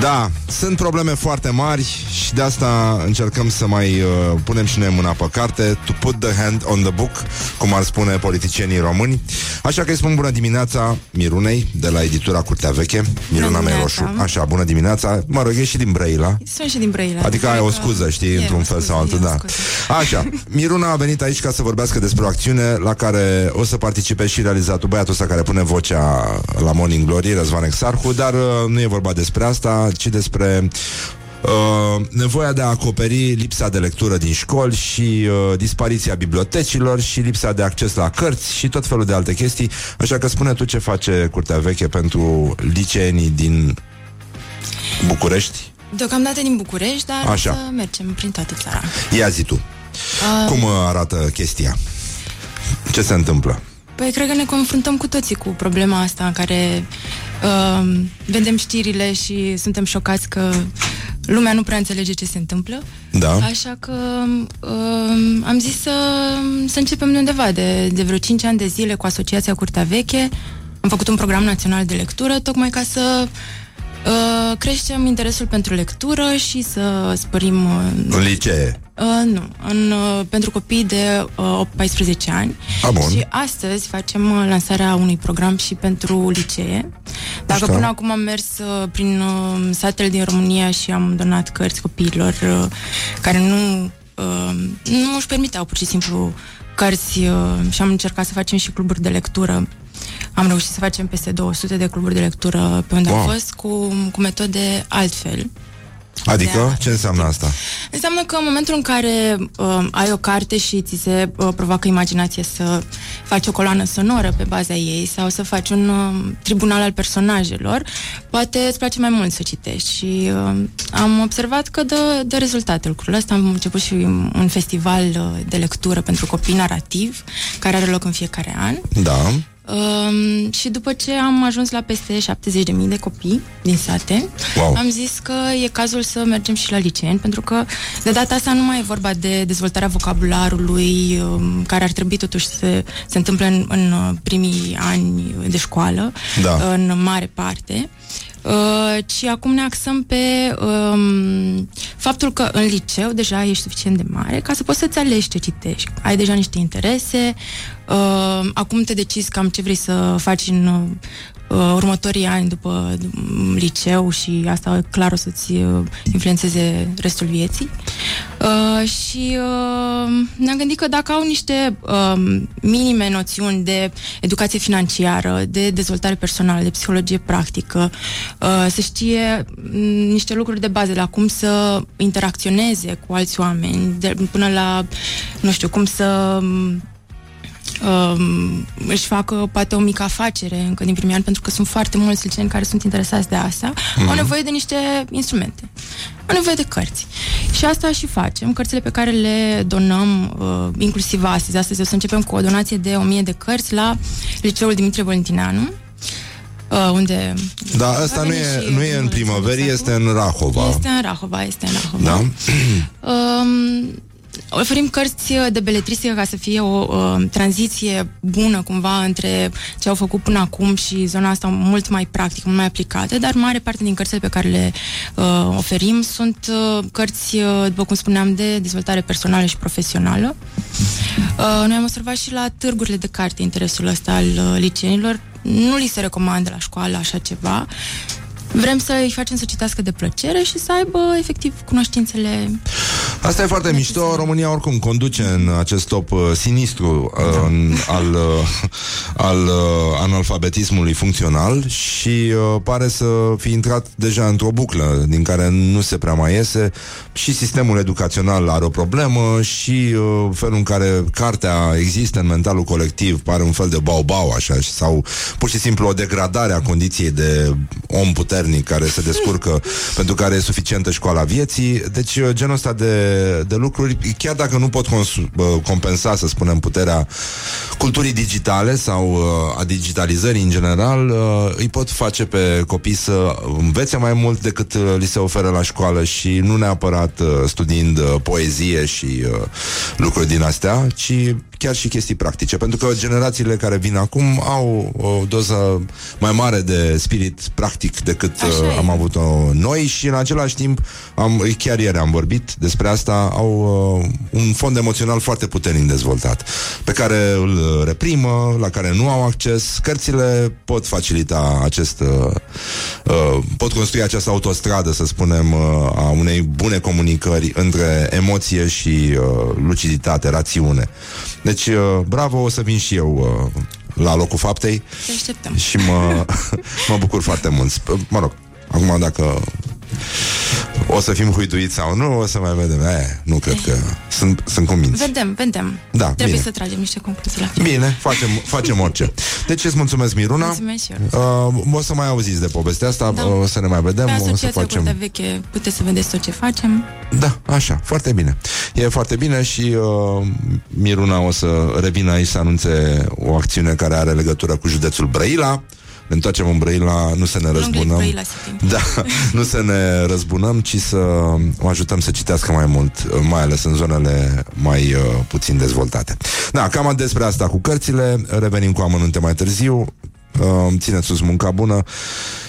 Da, sunt probleme foarte mari și de asta încercăm să mai uh, punem și noi mâna pe carte, to put the hand on the book, cum ar spune politicienii români. Așa că îi spun bună dimineața Mirunei, de la editura Curtea Veche, Miruna Bună Meroșu. dimineața. Așa, bună dimineața. Mă rog, e și din Brăila. Sunt și din Brăila. Adică ai o scuză, știi, E într-un o fel scuză, sau altul, e o da. scuză. Așa, Miruna a venit aici ca să vorbească despre o acțiune la care o să participe și realizatul băiatul ăsta care pune vocea la Morning Glory, Răzvan Exarhu, dar uh, nu e vorba despre asta, ci despre Uh, nevoia de a acoperi lipsa de lectură din școli și uh, dispariția bibliotecilor și lipsa de acces la cărți și tot felul de alte chestii. Așa că spune tu ce face Curtea Veche pentru liceenii din București. Deocamdată din București, dar Așa. să mergem prin toată țara. Ia zi tu. Uh, Cum uh, arată chestia? Ce se întâmplă? Păi cred că ne confruntăm cu toții cu problema asta în care uh, vedem știrile și suntem șocați că lumea nu prea înțelege ce se întâmplă. Da. Așa că uh, am zis să, să începem de undeva, de, de vreo 5 ani de zile cu Asociația Curtea Veche. Am făcut un program național de lectură, tocmai ca să uh, creștem interesul pentru lectură și să spărim uh, În licee. Uh, nu, în, uh, pentru copii de uh, 8-14 ani. A, bun. Și astăzi facem uh, lansarea unui program și pentru licee. Dacă Mișto. până acum am mers uh, prin uh, satele din România și am donat cărți copiilor uh, care nu, uh, nu își permiteau pur și simplu cărți uh, și am încercat să facem și cluburi de lectură. Am reușit să facem peste 200 de cluburi de lectură pe unde Wow. am fost cu, cu metode altfel. Adică, ce înseamnă asta? Înseamnă că în momentul în care uh, ai o carte și ți se uh, provoacă imaginație să faci o coloană sonoră pe baza ei sau să faci un uh, tribunal al personajelor, poate îți place mai mult să citești și uh, am observat că dă, dă rezultate lucrul ăsta. Am început și un festival uh, de lectură pentru copii narrativ care are loc în fiecare an. Da. Um, și după ce am ajuns la peste 70.000 de copii din sate, Wow. am zis că e cazul să mergem și la liceeni, pentru că de data asta nu mai e vorba de dezvoltarea vocabularului, um, care ar trebui totuși să se întâmple în, în uh, primii ani de școală, Da. în mare parte. Uh, ci acum ne axăm pe um, faptul că în liceu deja ești suficient de mare ca să poți să-ți alegi ce citești. Ai deja niște interese, uh, acum te decizi cam ce vrei să faci în uh, următorii ani după um, liceu și asta clar o să-ți uh, influențeze restul vieții. Uh, și uh, ne-am gândit că dacă au niște uh, minime noțiuni de educație financiară, de dezvoltare personală, de psihologie practică, uh, să știe m, niște lucruri de bază, la cum să interacționeze cu alți oameni, de, până la, nu știu, cum să m, um, își facă poate o mică afacere încă din primii ani, pentru că sunt foarte mulți liceeni care sunt interesați de asta, Mhm. au nevoie de niște instrumente. Au nevoie de cărți. Și asta și facem. Cărțile pe care le donăm, uh, inclusiv astăzi. Astăzi o să începem cu o donație de 1000 de cărți la Liceul Dimitrie Valentineanu, uh, unde Da, asta nu e, nu e în primăverii, este în Rahova. este în Rahova, este în Rahova. Da? Um, oferim cărți de beletristică ca să fie o uh, tranziție bună cumva între ce au făcut până acum și zona asta mult mai practică, mult mai aplicată, dar mare parte din cărțile pe care le uh, oferim sunt uh, cărți, uh, după cum spuneam, de dezvoltare personală și profesională. Uh, noi am observat și la târgurile de carte interesul ăsta al uh, liceenilor. Nu li se recomandă la școală așa ceva. Vrem să îi facem să citească de plăcere și să aibă efectiv cunoștințele Asta e foarte mișto. România oricum conduce în acest top uh, sinistru uh, în, al, uh, al uh, analfabetismului funcțional și uh, pare să fi intrat deja într-o buclă din care nu se prea mai iese și sistemul educațional are o problemă și uh, felul în care cartea există în mentalul colectiv pare un fel de bau-bau așa și- sau pur și simplu o degradare a condiției de om puternic care se descurcă <laughs> pentru care e suficientă școala vieții. Deci uh, genul ăsta de de, de lucruri, chiar dacă nu pot consu- uh, compensa, să spunem, puterea culturii digitale sau uh, a digitalizării în general, uh, îi pot face pe copii să învețe mai mult decât uh, li se oferă la școală și nu neapărat uh, studiind uh, poezie și uh, lucruri din astea, ci chiar și chestii practice, pentru că generațiile care vin acum au o doză mai mare de spirit practic decât uh, am avut-o noi și în același timp, am, chiar ieri am vorbit despre asta, au uh, un fond emoțional foarte puternic dezvoltat, pe care îl reprimă, la care nu au acces. Cărțile pot facilita acest, uh, uh, pot construi această autostradă, să spunem, uh, a unei bune comunicări între emoție și uh, luciditate, rațiune. Deci, uh, bravo, o să vin și eu uh, la locul faptei Te așteptăm. și mă, <laughs> mă bucur foarte mult. Sp- Mă rog, acum dacă o să fim huiduiți sau nu, o să mai vedem. E, nu cred că sunt, sunt convins. Vedem, vedem. Da, Trebuie bine. să tragem niște concluzii la final. Bine, facem, facem orice. Deci îți mulțumesc, Miruna. Mulțumesc și eu. Uh, o să mai auziți de povestea asta, Da. o să ne mai vedem, Pe o să asociația facem... Curtea Veche puteți să vedeți tot ce facem. Da, așa, foarte bine. E foarte bine și uh, Miruna o să revină aici să anunțe o acțiune care are legătură cu județul Brăila. Ne întoarcem în Brăila, nu să ne Lângă răzbunăm. Brăila City. Da, <laughs> nu să ne răzbunăm, ci să o ajutăm să citească mai mult, uh, mai ales în zonele mai uh, puțin dezvoltate. Da, cam despre asta cu cărțile, revenim cu amănunte mai târziu. Uh, țineți sus munca bună.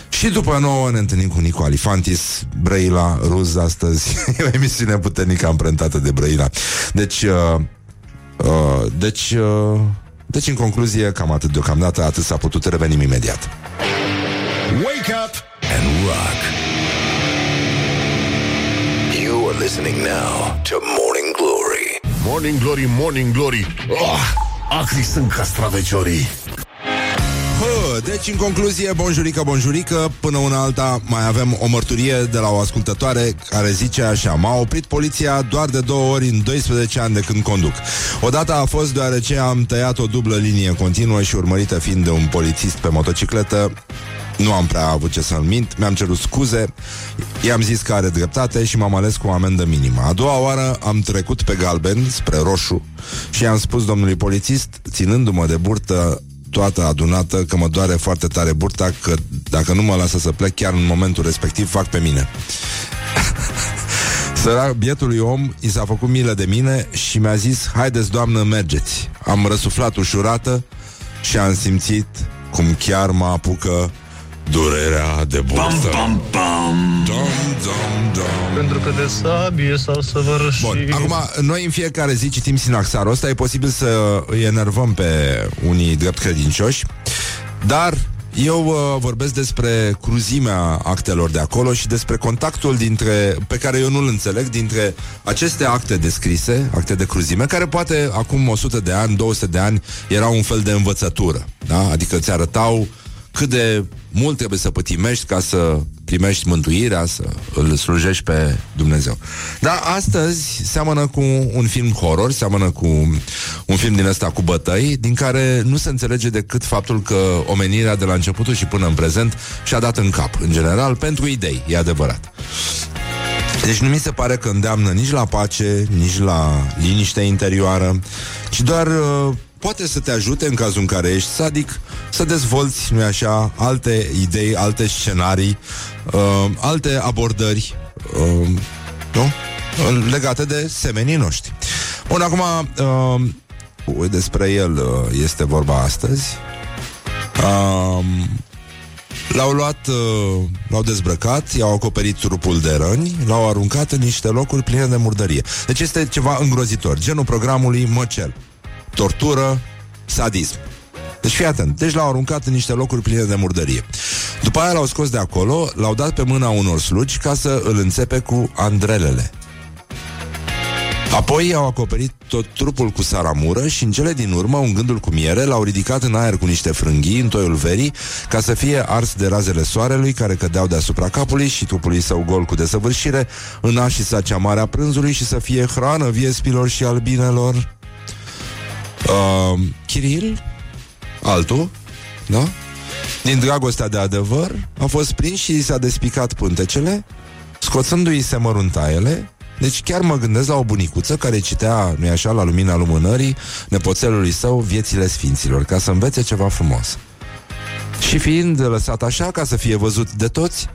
Și după nouă ne întâlnim cu Nico Alifantis, Brăila, Ruz astăzi. <laughs> E o emisiune puternică amprentată de Brăila. Deci, uh, uh, deci, uh, deci în concluzie, cam atât deocamdată, atât s-a putut, revenim imediat. Wake up and rock. You are listening now to Morning Glory. Morning Glory, Morning Glory oh, Acri sunt castraveciorii Hă, deci, în concluzie, bonjurică, bonjurică, până una alta mai avem o mărturie de la o ascultătoare care zice așa M-a oprit poliția doar de două ori în 12 ani de când conduc. Odată a fost deoarece am tăiat o dublă linie continuă și urmărită fiind de un polițist pe motocicletă, nu am prea avut ce să-l mint, mi-am cerut scuze, i-am zis că are dreptate și m-am ales cu o amendă minimă. A doua oară am trecut pe galben spre roșu și i-am spus domnului polițist, ținându-mă de burtă toată adunată că mă doare foarte tare burta, că dacă nu mă lasă să plec chiar în momentul respectiv, fac pe mine. <laughs> Sărac, bietului om, i s-a făcut milă de mine și mi-a zis, haideți doamnă, mergeți. Am răsuflat ușurată și am simțit cum chiar mă apucă durerea de burtă. Bam, bam, bam. Dom, dom, dom. Pentru că de sabie s-au săvârșit. Bun, acum, noi în fiecare zi citim sinaxarul ăsta, e posibil să îi enervăm pe unii drept credincioși, dar eu uh, vorbesc despre cruzimea actelor de acolo și despre contactul dintre, pe care eu nu-l înțeleg dintre aceste acte descrise, acte de cruzime, care poate acum 100 de ani, 200 de ani erau un fel de învățătură, da? adică ți arătau cât de mult trebuie să pătimești ca să primești mântuirea, să îl slujești pe Dumnezeu. Dar astăzi seamănă cu un film horror, seamănă cu un film din ăsta cu bătăi, din care nu se înțelege decât faptul că omenirea de la începutul și până în prezent și-a dat în cap, în general, pentru idei, e adevărat. Deci nu mi se pare că îndeamnă nici la pace, nici la liniște interioară, ci doar uh, poate să te ajute în cazul în care ești sadic să dezvolți, nu așa, alte idei, alte scenarii, uh, alte abordări, uh, nu? Legate de semenii noștri. Bun, acum, uh, despre el uh, este vorba astăzi. Uh, L-au luat, uh, l-au dezbrăcat, i-au acoperit trupul de răni, l-au aruncat în niște locuri pline de murdărie. Deci este ceva îngrozitor, genul programului Măcel. Tortură, sadism. Deci fii atent, deci l-au aruncat în niște locuri pline de murdărie. După aia l-au scos de acolo, l-au dat pe mâna unor slugi ca să îl înțepe cu andrelele. Apoi i-au acoperit tot trupul cu saramură și în cele din urmă, ungându-l cu miere, l-au ridicat în aer cu niște frânghii în toiul verii ca să fie ars de razele soarelui care cădeau deasupra capului și trupului său gol cu desăvârșire în a și sacea marea prânzului și să fie hrană viespilor și albinelor. Uh, Chiril, altul, da? Din dragostea de adevăr, a fost prins și i s-a despicat pântecele, scoțându-i se măruntaiele, Deci chiar mă gândesc la o bunicuță care citea, nu așa, la lumina lumânării, nepoțelului său viețile sfinților, ca să învețe ceva frumos. Și fiind lăsat așa ca să fie văzut de toți,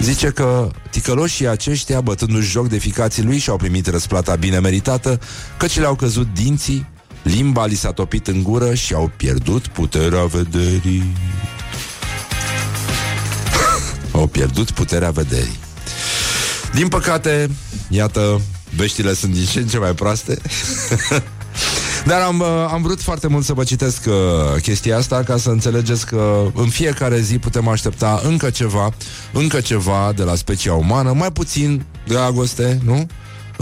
zice că ticăloșii aceștia, bătându-și joc de ficații lui, și-au primit răsplata bine meritată, căci le-au căzut dinții, limba li s-a topit în gură și au pierdut puterea vederii. <coughs> au pierdut puterea vederii. Din păcate, iată, veștile sunt din ce în ce mai proaste. <laughs> Dar am, uh, am vrut foarte mult să vă citesc uh, chestia asta ca să înțelegeți că în fiecare zi putem aștepta încă ceva, încă ceva de la specia umană, mai puțin dragoste, nu?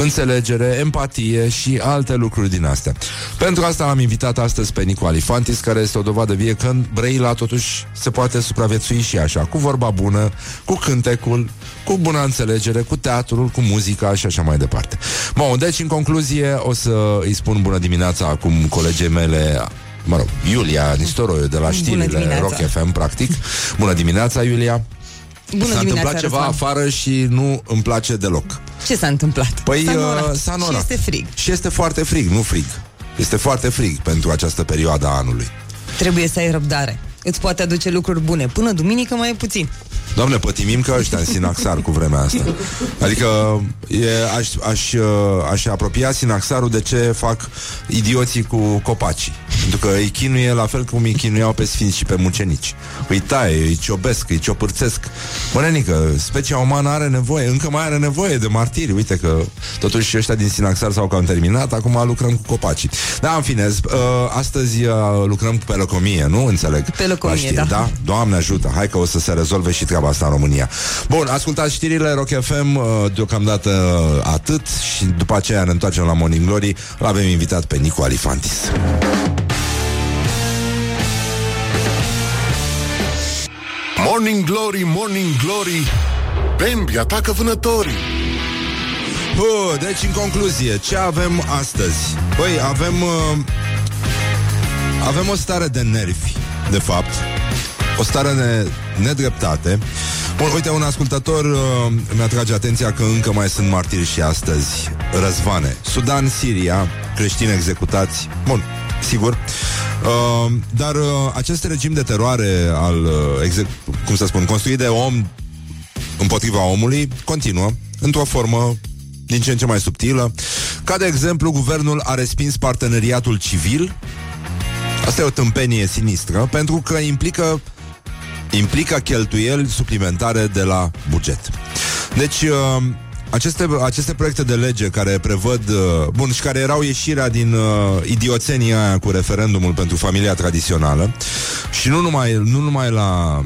Înțelegere, empatie și alte lucruri din astea. Pentru asta am invitat astăzi pe Nico Alifantis, care este o dovadă vie că în Brăila totuși se poate supraviețui și așa, cu vorba bună, cu cântecul, cu bună înțelegere, cu teatrul, cu muzica și așa mai departe. Bun, deci în concluzie o să îi spun bună dimineața acum colegii mele mă rog, Iulia Nistoroiu de la știrile Rock FM, practic. Bună dimineața, Iulia! Bună s-a întâmplat ceva Răzvan. afară și nu îmi place deloc. Ce s-a întâmplat? Păi s-a uh, norat. s-a Și norat. este frig. Și este foarte frig, nu frig. Este foarte frig pentru această perioadă a anului. Trebuie să ai răbdare. Îți poate aduce lucruri bune. Până duminică mai e puțin. Doamne, pătimim ca ăștia în Sinaxar cu vremea asta. Adică e, aș, aș, uh, aș apropia Sinaxarul de ce fac idioții cu copacii. Pentru că îi chinuie la fel cum îi chinuiau pe sfinți și pe mucenici. Îi taie, îi ciobesc, îi ciopârțesc. Mă, nenică, specia umană are nevoie, încă mai are nevoie de martiri. Uite că totuși ăștia din Sinaxar s-au cam terminat, acum lucrăm cu copacii. Da, în fine, uh, astăzi uh, lucrăm cu pelocomie, nu? Înțeleg. Pelocomie, La știri, da. da? Doamne ajută, hai că o să se rezolve și treaba asta în România. Bun, ascultați știrile Rock FM, uh, deocamdată uh, atât și după aceea ne întoarcem la Morning Glory. L avem invitat pe Nicu Alifantis. Morning Glory, Morning Glory Bambi atacă vânătorii Bă, deci în concluzie, ce avem astăzi? Păi, avem uh, avem o stare de nervi, de fapt. O stare de nedreptate. Bun, uite, un ascultător uh, mi-atrage atenția că încă mai sunt martiri și astăzi. Răzvane. Sudan, Siria, creștini executați. Bun, sigur. Uh, dar uh, acest regim de teroare al, uh, exec- cum să spun, construit de om împotriva omului continuă într-o formă din ce în ce mai subtilă. Ca de exemplu, guvernul a respins parteneriatul civil. Asta e o tâmpenie sinistră, pentru că implică implică cheltuieli suplimentare de la buget. Deci, uh, aceste, aceste proiecte de lege care prevăd, uh, bun, și care erau ieșirea din uh, idioțenia aia cu referendumul pentru familia tradițională și nu numai, nu numai la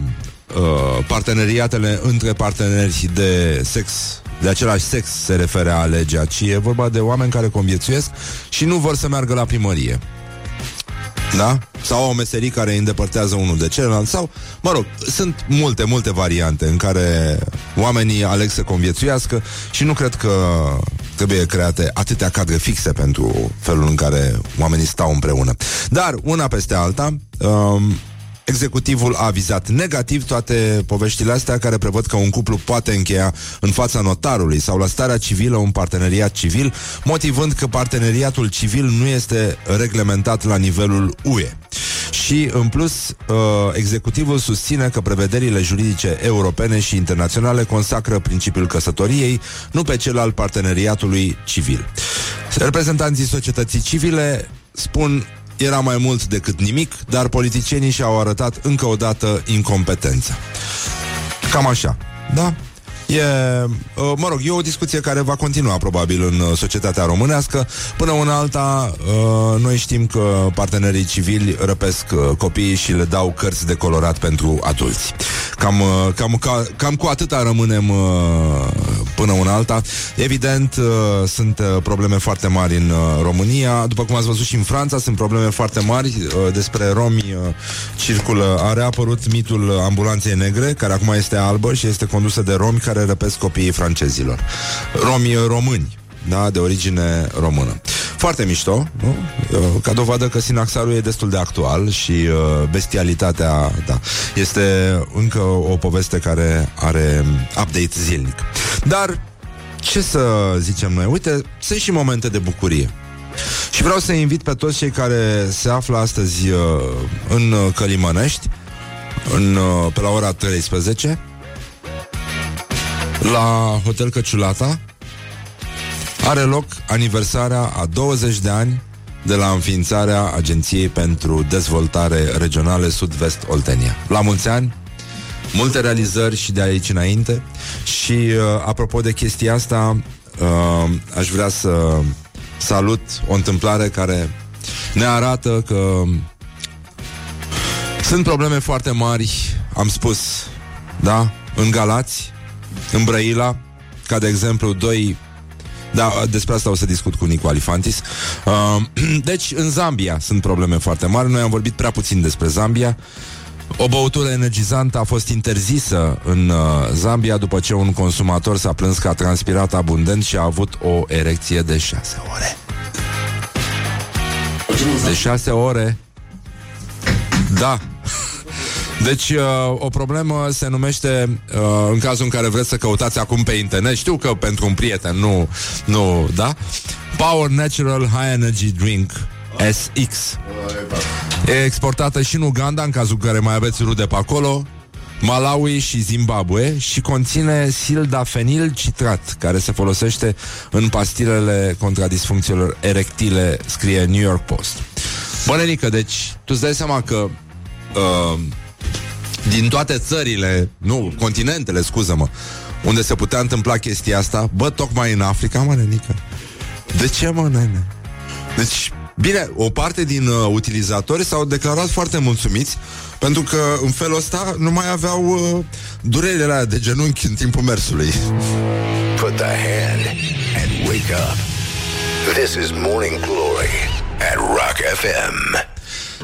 uh, parteneriatele între parteneri de sex de același sex se referea legea, ci e vorba de oameni care conviețuiesc și nu vor să meargă la primărie. Da? Sau o meserie care îi îndepărtează unul de celălalt Sau, mă rog, sunt multe, multe variante În care oamenii aleg să conviețuiască Și nu cred că trebuie create atâtea cadre fixe Pentru felul în care oamenii stau împreună Dar, una peste alta um, Executivul a vizat negativ toate poveștile astea care prevăd că un cuplu poate încheia în fața notarului sau la starea civilă un parteneriat civil, motivând că parteneriatul civil nu este reglementat la nivelul UE. Și, în plus, uh, executivul susține că prevederile juridice europene și internaționale consacră principiul căsătoriei, nu pe cel al parteneriatului civil. Reprezentanții societății civile spun era mai mult decât nimic, dar politicienii și-au arătat încă o dată incompetența. Cam așa, da? E, uh, mă rog, e o discuție care va continua probabil în uh, societatea românească. Până una alta, uh, noi știm că partenerii civili răpesc uh, copiii și le dau cărți de colorat pentru adulți. Cam, uh, cam, ca, cam cu atâta rămânem uh, până una alta. Evident, uh, sunt uh, probleme foarte mari în uh, România. După cum ați văzut și în Franța, sunt probleme foarte mari uh, despre romi uh, circulă. A reapărut mitul ambulanței negre, care acum este albă și este condusă de romi care răpesc copiii francezilor. Romi uh, români da, de origine română. Foarte mișto, nu? Uh, Ca dovadă că Sinaxarul e destul de actual și uh, bestialitatea, da, este încă o poveste care are update zilnic. Dar ce să zicem noi? Uite, sunt și momente de bucurie. Și vreau să invit pe toți cei care se află astăzi uh, în uh, Călimănești, în, uh, pe la ora 13, la Hotel Căciulata, are loc aniversarea a 20 de ani de la înființarea Agenției pentru Dezvoltare Regionale Sud-Vest Oltenia. La mulți ani, multe realizări și de aici înainte. Și uh, apropo de chestia asta, uh, aș vrea să salut o întâmplare care ne arată că sunt probleme foarte mari, am spus, da, în Galați, în Brăila, ca de exemplu doi da, despre asta o să discut cu Nicu Alifantis. Uh, <clears throat> deci, în Zambia sunt probleme foarte mari. Noi am vorbit prea puțin despre Zambia. O băutură energizantă a fost interzisă în uh, Zambia după ce un consumator s-a plâns că a transpirat abundent și a avut o erecție de șase ore. De șase ore. Da. Deci, uh, o problemă se numește, uh, în cazul în care vreți să căutați acum pe internet, știu că pentru un prieten, nu, nu, da? Power Natural High Energy Drink SX. E exportată și în Uganda, în cazul în care mai aveți rude pe acolo, Malawi și Zimbabwe și conține sildafenil citrat, care se folosește în pastilele contra disfuncțiilor erectile, scrie New York Post. Bănenică, deci, tu îți dai seama că uh, din toate țările, nu, continentele, scuză-mă, unde se putea întâmpla chestia asta, bă, tocmai în Africa, mă, nenică. De ce, mă, nene? Deci, bine, o parte din uh, utilizatori s-au declarat foarte mulțumiți pentru că în felul ăsta nu mai aveau uh, durerile alea de genunchi în timpul mersului. Put the hand and wake up. This is Morning Glory at Rock FM.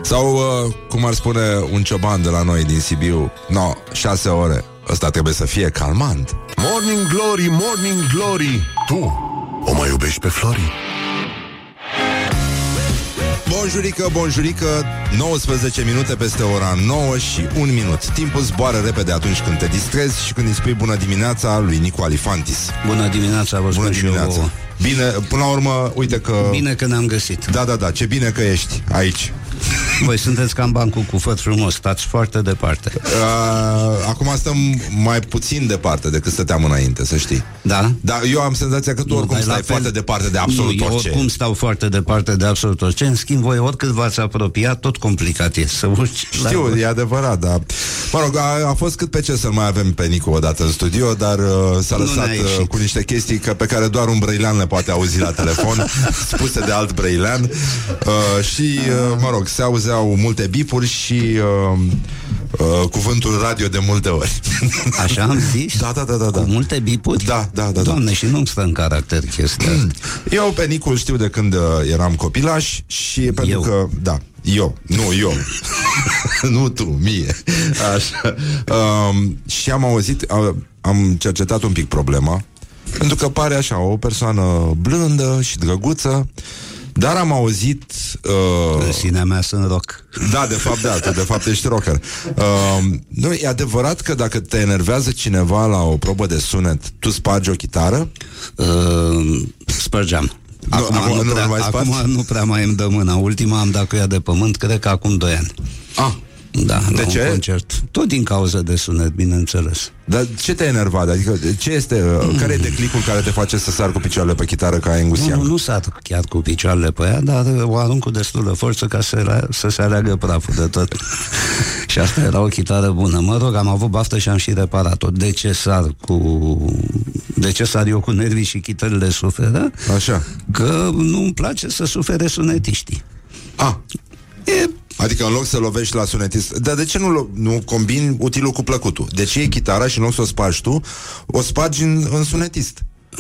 Sau, uh, cum ar spune un cioban de la noi din Sibiu, no, șase ore, ăsta trebuie să fie calmant. Morning Glory, Morning Glory Tu o mai iubești pe Flori? Bonjurică, bonjurică 19 minute peste ora 9 și 1 minut Timpul zboară repede atunci când te distrezi Și când îi spui bună dimineața lui Nicu Alifantis Bună dimineața, vă Bună spun și eu dimineața vouă. Bine, până la urmă, uite că... Bine că ne-am găsit. Da, da, da, ce bine că ești aici Voi sunteți cam bancul cu făt frumos, stați foarte departe. Uh, acum stăm mai puțin departe decât stăteam înainte, să știi. Da? Dar eu am senzația că tu oricum dar la stai fel- foarte departe de absolut nu, eu orice. oricum stau foarte departe de absolut orice. În schimb, voi oricât v-ați apropiat, tot complicat e să urci. Știu, la... e adevărat, dar... Mă rog, a, a fost cât pe ce să mai avem pe Nicu odată în studio, dar uh, s-a Nu lăsat ne-a uh, ieșit. cu niște chestii că, pe care doar un brăilean le poate auzi la telefon, <laughs> spuse de alt brăilean. Uh, și, uh, mă rog, se auzeau multe bipuri și uh, uh, cuvântul radio de multe ori. <laughs> Așa am zis? Da, da, da, da. da. Cu multe bipuri? Da, da, da. da. Doamne, și nu-mi stă în caracter chestia asta. <clears throat> Eu pe Nicul știu de când uh, eram copilaș și pentru Eu. că, da, eu, nu eu, <laughs> <laughs> nu tu, mie. Așa. Um, și am auzit, uh, am cercetat un pic problema, pentru că pare așa o persoană blândă și drăguță, dar am auzit... Uh, În sinea mea sunt rock. da, de fapt, da, tu de fapt ești rocker. Uh, nu, e adevărat că dacă te enervează cineva la o probă de sunet, tu spargi o chitară? Uh, spărgeam. Acum, acum nu, nu prea, mai spargi? acum nu prea mai îmi dă mâna. Ultima am dat cu ea de pământ, cred că acum 2 ani. Ah, Da, De la ce? un concert. Tot din cauza de sunet, bineînțeles. Dar ce te-a enervat? Adică ce este, mm. care e declicul care te face să sar cu picioarele pe chitară ca Nu, Angusian? nu, nu sar chiar cu picioarele pe ea, dar o arunc cu destulă forță ca să, rea- să se aleagă praful de tot. <laughs> și asta era o chitară bună. Mă rog, am avut baftă și am și reparat-o. De ce sar cu... De ce sar eu cu nervii și chitările suferă? Așa. Că nu-mi place să sufere sunetiștii. Ah, E adică în loc să lovești la sunetist Dar de ce nu, lo- nu combini utilul cu plăcutul? De ce e chitara și în loc să o spargi tu O spargi în, în sunetist <laughs>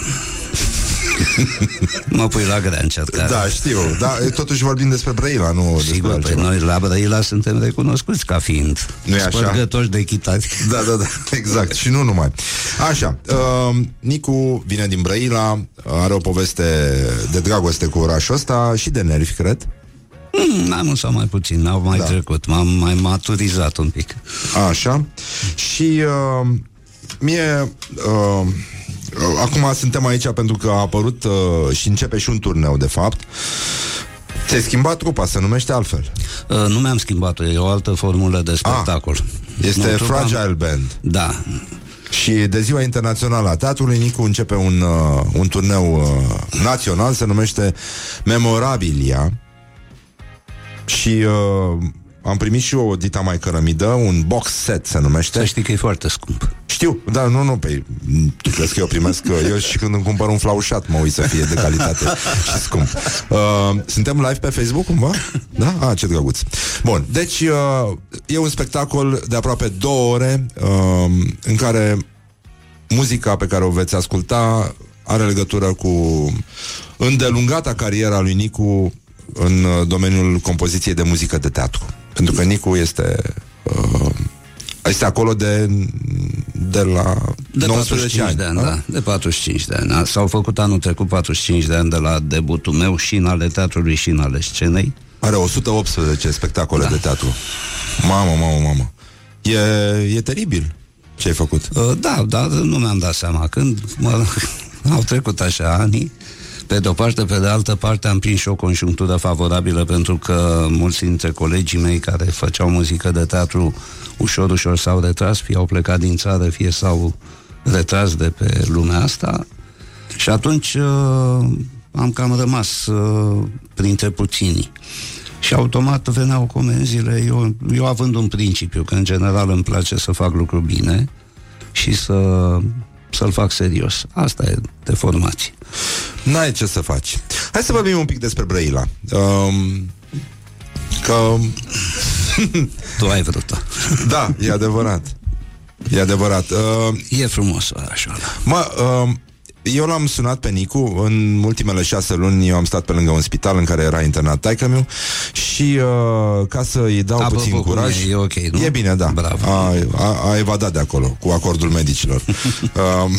Mă pui la grea încercare. Da, știu Dar totuși vorbim despre Brăila, nu despre Sigur, pe altceva. noi la Brăila suntem recunoscuți ca fiind Nu-i așa? spărgători de chitari. Da, da, da, <laughs> exact, și nu numai Așa, uh, Nicu vine din Brăila Are o poveste de dragoste cu orașul ăsta Și de nervi, cred Mm, mai mult sau mai puțin, au mai Da. da. trecut, m-am mai maturizat un pic. Așa. Și uh, mie uh, acum suntem aici pentru că a apărut uh, și începe și un turneu, de fapt. Ți-ai schimbat trupa, se numește altfel. Uh, nu mi-am schimbat-o, e o altă formulă de spectacol. Ah, este Nu, trupa- Fragile Band. Da. Și de ziua internațională a teatrului, Nicu începe un, uh, un turneu uh, național, se numește Memorabilia. Și uh, am primit și eu o dita mai cărămidă, un box set se numește. Să știi că e foarte scump. Știu, da, nu, nu, pe tu crezi că eu primesc, că eu și când îmi cumpăr un flaușat mă uit să fie de calitate și scump. Uh, suntem live pe Facebook cumva? Da? Ah, ce drăguț. Bun, deci uh, e un spectacol de aproape două ore uh, în care muzica pe care o veți asculta are legătură cu îndelungata cariera lui Nicu în uh, domeniul compoziției de muzică de teatru. Pentru că Nicu este uh, este acolo de de la De 19 45 ani. de ani, da. De 45 de ani. S-au făcut anul trecut 45 de ani de la debutul meu și în ale teatrului și în ale scenei. Are 118 spectacole da. de teatru. Mamă, mamă, mamă. E, e teribil ce ai făcut. Uh, Da, dar nu mi-am dat seama. Când mă, <laughs> au trecut așa ani, pe de o parte, pe de altă parte am prins și o conjunctură favorabilă pentru că mulți dintre colegii mei care făceau muzică de teatru ușor, ușor s-au retras, fie au plecat din țară, fie s-au retras de pe lumea asta și atunci uh, am cam rămas uh, printre puținii. Și automat veneau comenzile, eu, eu având un principiu, că în general îmi place să fac lucruri bine și să, să-l fac serios. Asta e de formație. N-ai ce să faci. Hai să vorbim un pic despre Brăila. Um, că... tu ai vrut-o. Da, e adevărat. E adevărat. Uh, e frumos așa. Mă, uh, eu l-am sunat pe Nicu În ultimele șase luni eu am stat pe lângă un spital În care era internat taică meu Și uh, ca să îi dau Apropo, puțin cum curaj e? E ok, nu? E bine, da Bravo. a, a, a evadat de acolo Cu acordul medicilor <laughs> um,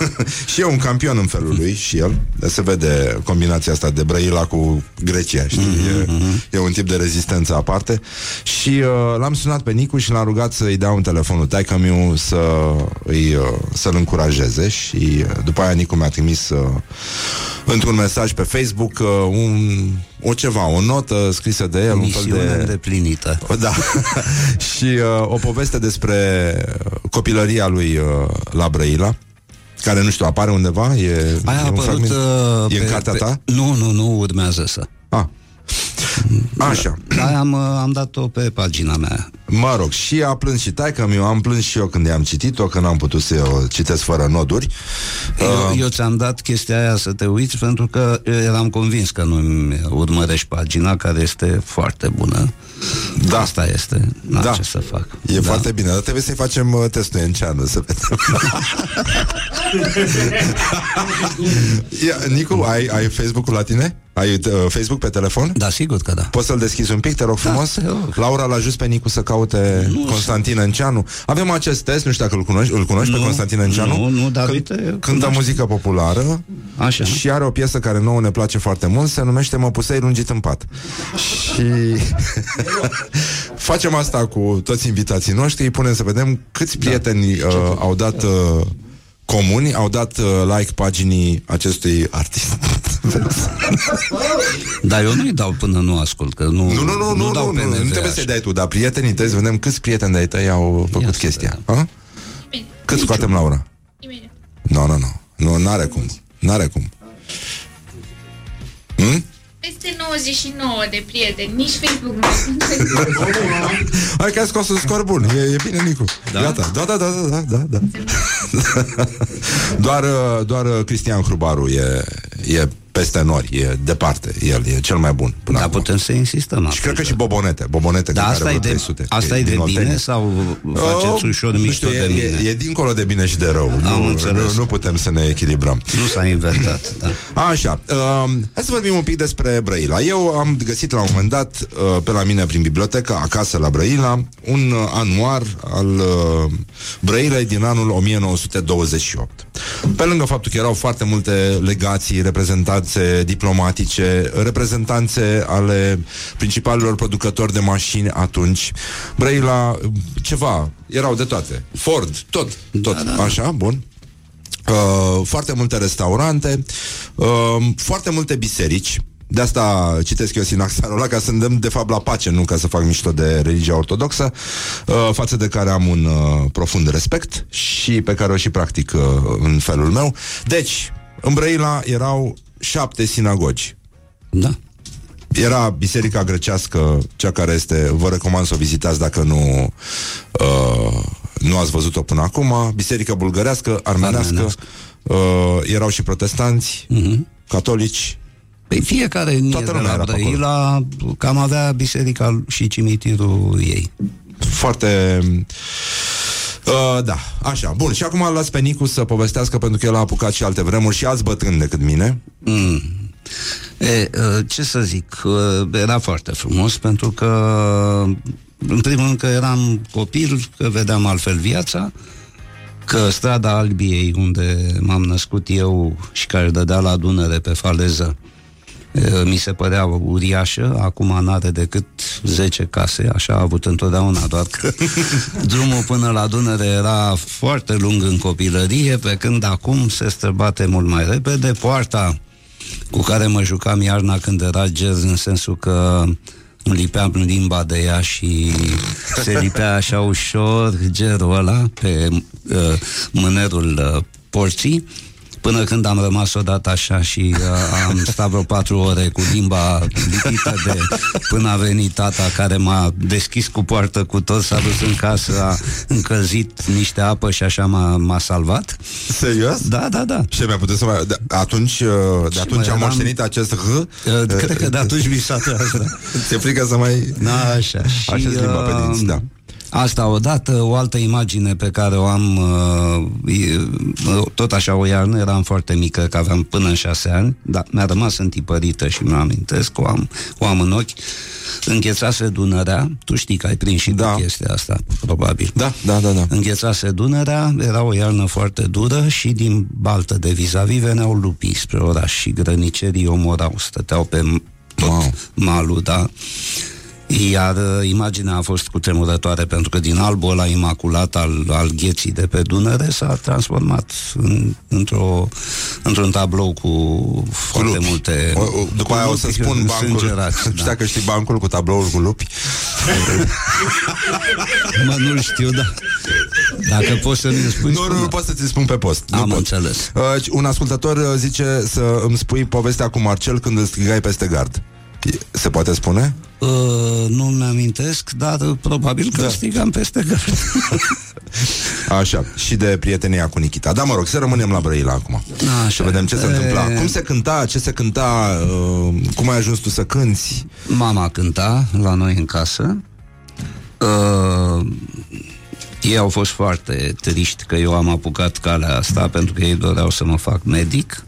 <laughs> Și e un campion în felul lui Și el Se vede combinația asta de Brăila cu Grecia știi? Mhm, E, e un tip de rezistență aparte Și uh, l-am sunat pe Nicu Și l-am rugat să-i dea un telefonul taică meu Să îi, uh, să-l încurajeze Și uh, după aia Nicu mi-a trimis uh, într-un mesaj pe Facebook uh, un, o ceva, o notă scrisă de el, un fel Misiune de... îndeplinită. <laughs> Da. <laughs> și uh, o poveste despre copilăria lui uh, la Brăila care, nu știu, apare undeva? E, Aia a e un apărut fragment? uh, E în pe- cartea pe- ta? Nu, nu, nu, urmează să. Ah. Așa. Da, am, uh, am dat-o pe pagina mea. Mă rog, și a plâns și taică eu am plâns și eu când i-am citit-o, că n-am putut să o citesc fără noduri. Eu, Uh, eu ți-am dat chestia aia să te uiți pentru că eu eram convins că nu urmărești pagina care este foarte bună. Da. Asta este. N-am Da. ce să fac. E da. foarte bine, dar trebuie să-i facem uh, testul Enceanu Să vedem <laughs> Ia, Nicu, ai, ai Facebook-ul la tine? Ai uh, Facebook pe telefon? Da, sigur că da. Poți să-l deschizi un pic, te rog frumos? te rog. Laura l-a ajuns pe Nicu să caute Nu Constantin Enceanu Avem acest test, nu știu dacă îl cunoști, îl cunoști pe Nu, Constantin Enceanu? nu, nu, dar Când- uite, Cântă cunoaște. muzică populară Așa. Și are o piesă care nouă ne place foarte mult Se numește Mă pusei lungit în pat Și <laughs> <laughs> Facem asta cu toți invitații noștri Îi punem să vedem câți prieteni uh, au dat uh, comuni Au dat uh, like paginii acestui artist Dar eu nu-i dau până nu ascult, că nu, Nu, nu, nu, nu, dau nu, nu, PNV nu trebuie așa. să-i dai tu Dar prietenii tăi, să vedem câți prieteni de-ai tăi au făcut chestia. ha? Cât scoatem, Laura? Nu, nu, nu Nu, n-are cum. N-are cum. Hmm? Peste 99 de prieteni, nici Facebook nu Hai că ai scos un scor bun. E, e bine, Nicu. Da? Gata, da, da, da, da, da, da. <laughs> doar, uh, doar uh, Cristian Hrubaru e, e peste nori E departe, el e cel mai bun până Dar acum. putem să insistăm Și cred că și Bobonete Bobonete Da, cred că asta are e vreo de, 300 asta e din de Oltenia. bine sau faceți Oh, ușor nu mișto știu, de e, mine? e, e dincolo de bine și de rău Am nu, înțeles. nu, nu putem să ne echilibrăm Nu s-a inventat, da. Așa, uh, hai să vorbim un pic despre Brăila. Eu am găsit la un moment dat uh, pe la mine prin bibliotecă, acasă la Brăila, un uh, anuar al uh, Brăilei din anul 1928. Pe lângă faptul că erau foarte multe legații, reprezentanțe diplomatice, reprezentanțe ale principalilor producători de mașini atunci, Brăila, uh, ceva, erau de toate. Ford, tot, tot, așa, bun. uh, foarte multe restaurante, uh, foarte multe biserici. De asta citesc eu sinaxarul ăla ca să îndemn de fapt la pace, nu ca să fac mișto de religia ortodoxă, uh, față de care am un uh, profund respect și pe care o și practic uh, în felul meu. Deci, în Brăila erau șapte sinagogi. Da. Era biserica grecească, cea care este, vă recomand să o vizitați dacă nu uh, nu ați văzut-o până acum, biserica bulgărească, armenească, Armenească. uh, erau și protestanți, Mhm. catolici. Păi fiecare etnie Toată de lumea la era pe acolo. Brăila cam avea biserica și cimitirul ei. Foarte... Uh, da, așa, bun. Și acum îl las pe Nicu să povestească pentru că el a apucat și alte vremuri și alți bătrâni decât mine. Mm. E, uh, ce să zic, uh, era foarte frumos pentru că, în primul rând că eram copil, că vedeam altfel viața, că strada Albiei, unde m-am născut eu și care dădea la Dunăre pe faleză, e, mi se părea uriașă, acum n-are decât 10 case, așa a avut întotdeauna, doar că <laughs> drumul până la Dunăre era foarte lung în copilărie, pe când acum se străbate mult mai repede. Poarta cu care mă jucam iarna când era gez, în sensul că îmi lipeam limba de ea și se lipea așa ușor gerul ăla pe uh, mânerul uh, porții Până când am rămas odată așa și uh, am stat vreo patru ore cu limba lipită de până a venit tata care m-a deschis cu poartă cu tot, s-a dus în casă, a încălzit niște apă și așa m-a, m-a salvat. Serios? Da, da, da. Ce mi-a putut să mai... De, atunci, uh, de Și atunci mai am eram- moștenit acest H. Uh, Cred că de atunci mi s-a tras, da. <laughs> Ți-e frică să mai... Da, așa. Și, Așa limba pe uh, dinți, da. Asta odată, o altă imagine pe care o am uh, e, tot așa o iarnă, eram foarte mică, că aveam până în șase ani, dar mi-a rămas întipărită și mi-o amintesc, o am, o am în ochi. Înghețase Dunărea, tu știi că ai prins și da. chestia asta, probabil. Da, da, da, da. Înghețase Dunărea, era o iarnă foarte dură și din baltă de vis-a-vis veneau lupii spre oraș și grănicerii omorau, stăteau pe tot wow. malul, da. Iar uh, imaginea a fost cutremurătoare pentru că din albul ăla imaculat al, al gheții de pe Dunăre s-a transformat în, într-o, într-un tablou cu foarte lupi. multe... O, o, după cu aia o să lupi spun bancul. însângerați, Știi da. dacă știi bancul cu tabloul cu lupi? <laughs> Mă, nu știu, da. Dacă poți să mi spui... Nu, nu, nu pot să ți spun pe post. Am nu pot. înțeles. Uh, un ascultător uh, zice să îmi spui povestea cu Marcel când îl strigai peste gard. E- Se poate spune? Uh, nu mi-amintesc, dar uh, probabil că da. strigam peste gard. <laughs> Așa, și de prietenia cu Nikita. Da, mă rog, să rămânem la Brăila acum. Așa. Să vedem ce se E- întâmpla. Cum se cânta, ce se cânta, uh, cum ai ajuns tu să cânti? Mama cânta la noi în casă. Uh, ei au fost foarte triști că eu am apucat calea asta pentru că ei doreau să mă fac medic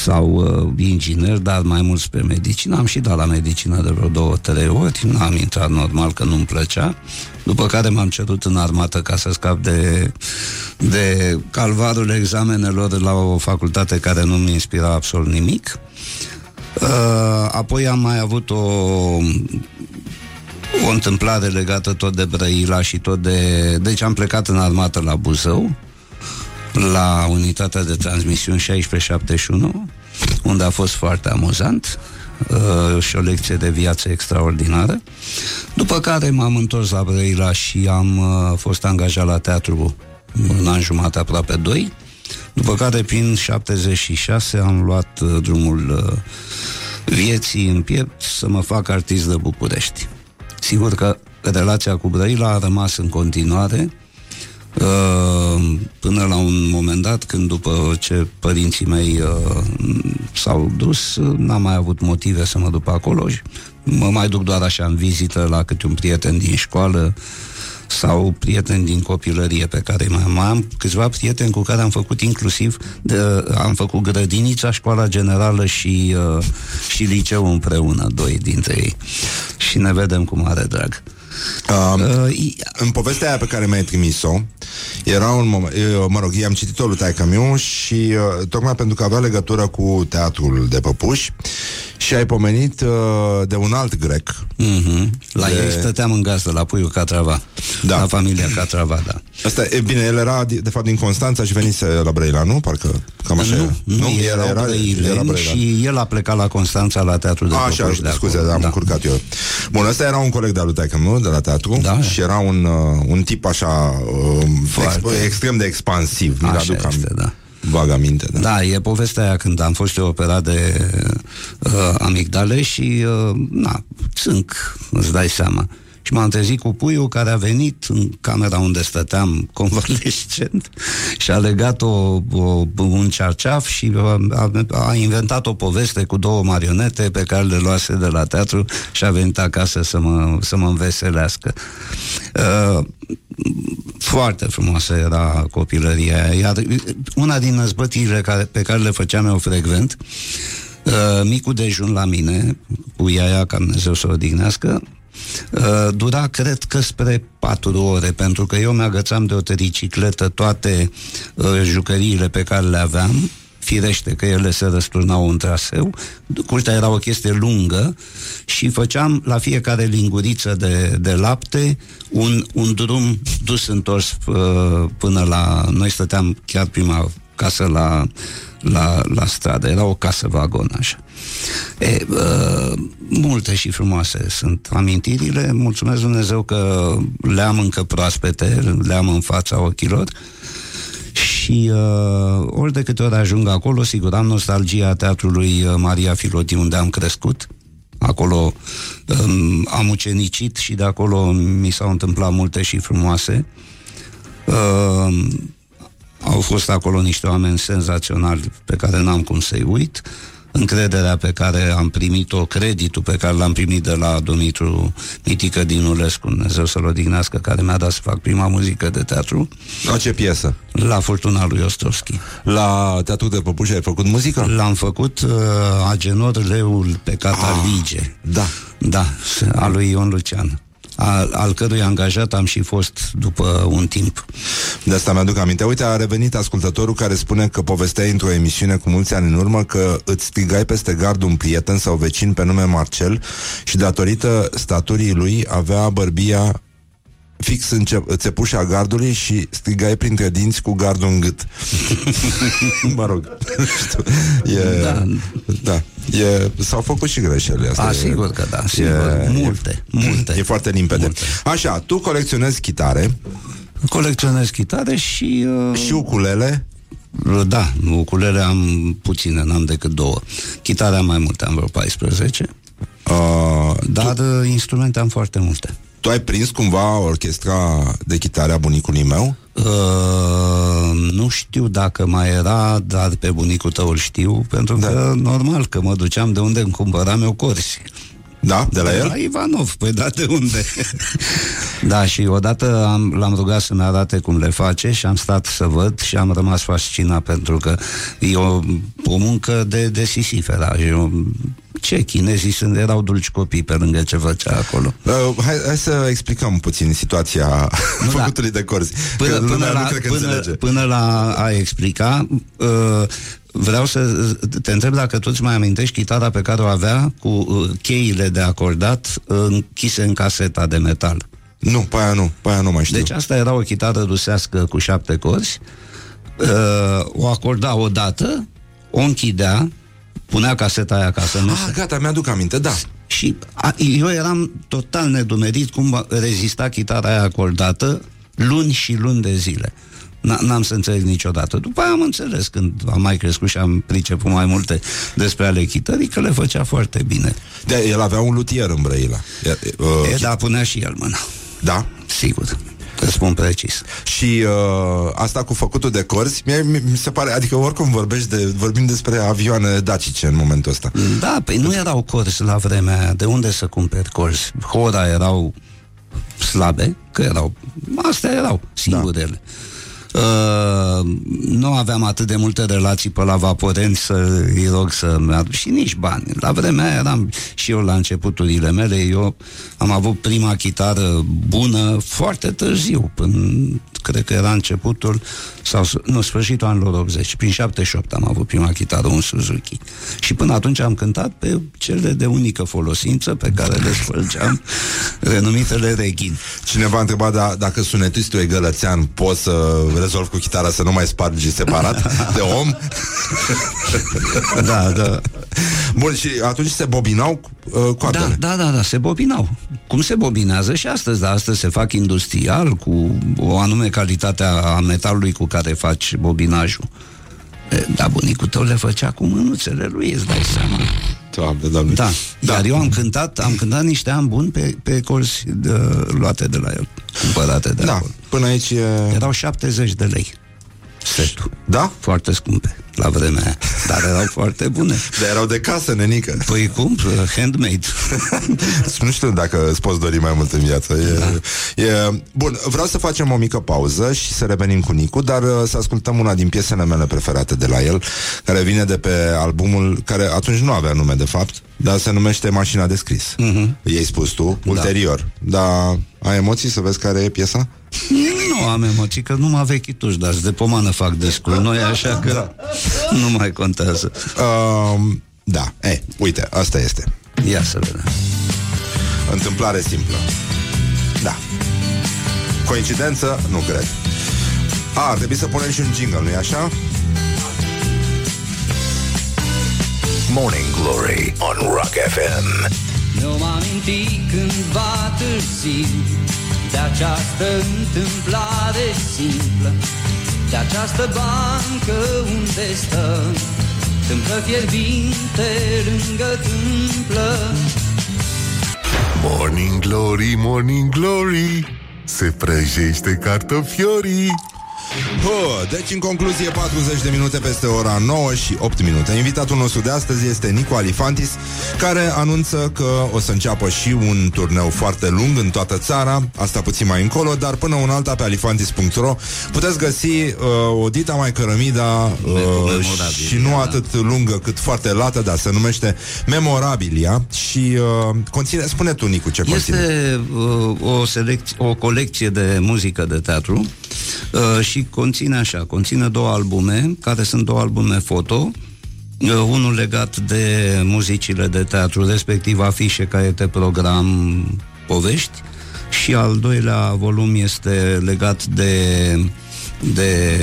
sau uh, inginer, dar mai mult spre medicină. Am și dat la medicină de vreo două, trei ori. N-am intrat normal că nu-mi plăcea. După care m-am cerut în armată ca să scap de, de calvarul examenelor la o facultate care nu mi inspira absolut nimic. Uh, apoi am mai avut o o întâmplare legată tot de Brăila și tot de... Deci am plecat în armată la Buzău, la unitatea de transmisiuni 1671, unde a fost foarte amuzant uh, și o lecție de viață extraordinară. După care m-am întors la Brăila și am uh, fost angajat la teatru un an jumate, aproape doi. După care, prin 76, am luat uh, drumul uh, vieții în piept să mă fac artist de București. Sigur că relația cu Brăila a rămas în continuare uh, până la un moment dat când după ce părinții mei uh, s-au dus, uh, n-am mai avut motive să mă duc pe acolo și mă mai duc doar așa în vizită la câte un prieten din școală sau prieteni din copilărie pe care mai am. Mai am câțiva prieteni cu care am făcut inclusiv de, am făcut grădinița, școala generală și, uh, și liceu împreună, doi dintre ei. Și ne vedem cu mare drag. Uh, în povestea aia pe care mi-ai trimis-o Era un moment eu, Mă rog, i-am citit-o lui taică și uh, Tocmai pentru că avea legătură cu teatrul de păpuși Și ai pomenit uh, de un alt grec. Mm-hmm. La De- de... ei stăteam în gazdă, la puiul Catrava. Da. La familia Catrava, da. Asta, e bine, el era de de fapt din Constanța și venise la Brăila, nu? Parcă cam așa nu, era. nu, nu erau era, era Brăila. și el a plecat la Constanța la teatru de A, așa, Cocoș de scuze, acolo. am încurcat eu. Bun, ăsta era un coleg de-al lui taică meu, de la teatru, da. și era un, uh, un tip așa uh, ex, extrem de expansiv. Mi-l Așa aduc este, am, da. vag aminte. Da. Da, e povestea aia când am fost eu operat de uh, amigdale și, uh, na, țânc, îți dai seama. Și m-am trezit cu puiul care a venit în camera unde stăteam convalescent și a legat o, o, un cearceaf și a, a inventat o poveste cu două marionete pe care le luase de la teatru și a venit acasă să mă, să mă înveselească. Uh, foarte frumoasă era copilăria aia. Iar una din năzbătirile care, pe care le făceam eu frecvent, uh, micul dejun la mine, cu iaia, ca Dumnezeu să o odihnească, uh, dura, cred că, spre patru ore, pentru că eu mi-agățam de o tricicletă toate uh, jucăriile pe care le aveam, firește că ele se răsturnau în traseu, curtea era o chestie lungă și făceam la fiecare linguriță de, de lapte un, un drum dus întors uh, până la... Noi stăteam chiar prima casă la, la, la stradă, era o casă vagon așa. E, uh, multe și frumoase sunt amintirile, mulțumesc Dumnezeu că le am încă proaspete, le am în fața ochilor și uh, ori de câte ori ajung acolo, sigur, am nostalgia teatrului uh, Maria Filoti, unde am crescut. Acolo um, am ucenicit și de acolo mi s-au întâmplat multe și frumoase. Uh, au fost acolo niște oameni senzaționali pe care n-am cum să-i uit. Încrederea pe care am primit-o, creditul pe care l-am primit de la Dumitru Mitică Dinulescu, Dumnezeu să-l odihnească, care mi-a dat să fac prima muzică de teatru. La ce piesă? La Furtuna lui Ostrovski. La Teatru de Păpuși ai făcut muzică? L-am făcut uh, Agenor Leul pe Catalige. Ah, da. Da, a lui Ion Lucian. Al, al cărui angajat am și fost după un timp. De asta mi-aduc aminte. Uite, a revenit ascultătorul care spune că povesteai într-o emisiune cu mulți ani în urmă că îți strigai peste gard un prieten sau vecin pe nume Marcel și datorită staturii lui avea bărbia fix în ce- țepușa gardului și strigai printre dinți cu gardul în gât. <laughs> mă rog. Nu <laughs> știu. E, da. da. E, s-au făcut și greșeli. Asta A, e, sigur că da, sigur. Multe, multe. E foarte limpede. Multe. Așa, tu colecționezi chitare. Colecționez chitare și... Uh, și ukulele? Da, ukulele am puține, n-am decât două. Chitare am mai multe, am vreo 14. Uh, Dar tu, uh, instrumente am foarte multe. Tu ai prins cumva orchestra de chitare a bunicului meu? Uh, nu știu dacă mai era, dar pe bunicul tău îl știu, pentru da. că normal că mă duceam de unde îmi cumpăram eu corsi. Da? De la de el? La Ivanov, păi da, de unde? <laughs> da, și odată am, l-am rugat să-mi arate cum le face și am stat să văd și am rămas fascinat pentru că e o, o muncă de, de sisifera. Eu, ce chinezii sunt, erau dulci copii pe lângă ce făcea acolo. Uh, hai, hai să explicăm puțin situația <laughs> Nu, făcutului de corzi. Până, că până, lumea la, nu cred că până, înțelege. până la a explica, uh, vreau să te întreb dacă tu îți mai amintești chitara pe care o avea cu uh, cheile de acordat uh, închise în caseta de metal. Nu, pe aia nu, pe aia nu mai știu. Deci asta era o chitară rusească cu șapte corzi, uh, o acorda odată, o închidea, punea caseta aia ca să nu Ah, se... gata, mi-aduc aminte, da. Și a, eu eram total nedumerit cum rezista chitara aia acordată luni și luni de zile. N- N-am să înțeleg niciodată. După aia am înțeles când am mai crescut și am priceput mai multe despre ale chitării, că le făcea foarte bine. De, el avea un lutier în Brăila. E, uh, E, da, punea și el mâna. Da? Sigur. Îți spun precis. Și uh, asta cu făcutul de corzi, mie, mi, mi se pare, adică oricum vorbești de, vorbim despre avioane dacice în momentul ăsta. Da, păi nu erau corzi la vremea aia. De unde să cumperi corzi? Hora erau slabe, că erau... Astea erau singurele. Uh, nu aveam atât de multe relații pe la vaporeni să îi rog să meargă și nici bani. La vremea aia eram și eu la începuturile mele, eu am avut prima chitară bună foarte târziu, până cred că era începutul sau nu, sfârșitul anilor 80. Prin 78 am avut prima chitară, un Suzuki. Și până atunci am cântat pe cele de unică folosință pe care le spălgeam, <laughs> renumitele reghin. Cineva a întrebat da, dacă sunetistul e gălățean, poți să rezolvi cu chitara să nu mai spargi separat <laughs> de om? da, da. Bun, și atunci se bobinau uh, coardele. Da, da, da, da, se bobinau. Cum se bobinează și astăzi, dar astăzi se fac industrial cu o anume calitate a metalului cu care faci bobinajul. E, Da, bunicul tău le făcea cu mânuțele lui, îți dai seama. Doamne, doamne. Da. da. Iar eu am cântat, am cântat niște ani buni pe, pe colți de, luate de la el, cumpărate de Da, acolo. până aici e... Erau 70 de lei. Setul. Da? Foarte scumpe la vremea aia, dar erau <laughs> foarte bune. Dar erau de casă, nenică. Păi cum? Handmade. <laughs> nu știu dacă îți poți dori mai mult în viață. E, da. e... Bun, vreau să facem o mică pauză și să revenim cu Nicu, dar uh, să ascultăm una din piesele mele preferate de la el, care vine de pe albumul, care atunci nu avea nume de fapt, dar se numește Mașina de scris. Mhm. Ei spus tu, ulterior. Dar ai emoții să vezi care e piesa? Nu am emoții, că numai vechituși, dar de pomană fac descul. Noi așa că da. Nu mai contează. Uh, da, e, uite, asta este. Ia să vedem. Întâmplare simplă. Da. Coincidență? Nu cred. A, ar trebui să punem și un jingle, nu-i așa? Morning Glory on Rock FM. Nu m-am amintit cândva târziu De această întâmplare simplă De această bancă unde stă Tâmplă fierbinte lângă tâmplă. Morning Glory, Morning Glory Se prăjește cartofiorii Hă, deci, în concluzie, 40 de minute peste ora 9 și 8 minute. Invitatul nostru de astăzi este Nico Alifantis, care anunță că o să înceapă și un turneu foarte lung în toată țara, asta puțin mai încolo, dar până un alta pe alifantis.ro puteți găsi uh, o dita mai cărămida uh, și nu atât lungă cât foarte lată, dar se numește Memorabilia și uh, conține, spune tu, Nicu, ce conține. Este uh, o, selecție, o colecție de muzică de teatru uh, și conține așa, conține două albume, care sunt două albume foto, uh, unul legat de muzicile de teatru, respectiv afișe, caiete, program, povești, și al doilea volum este legat de, de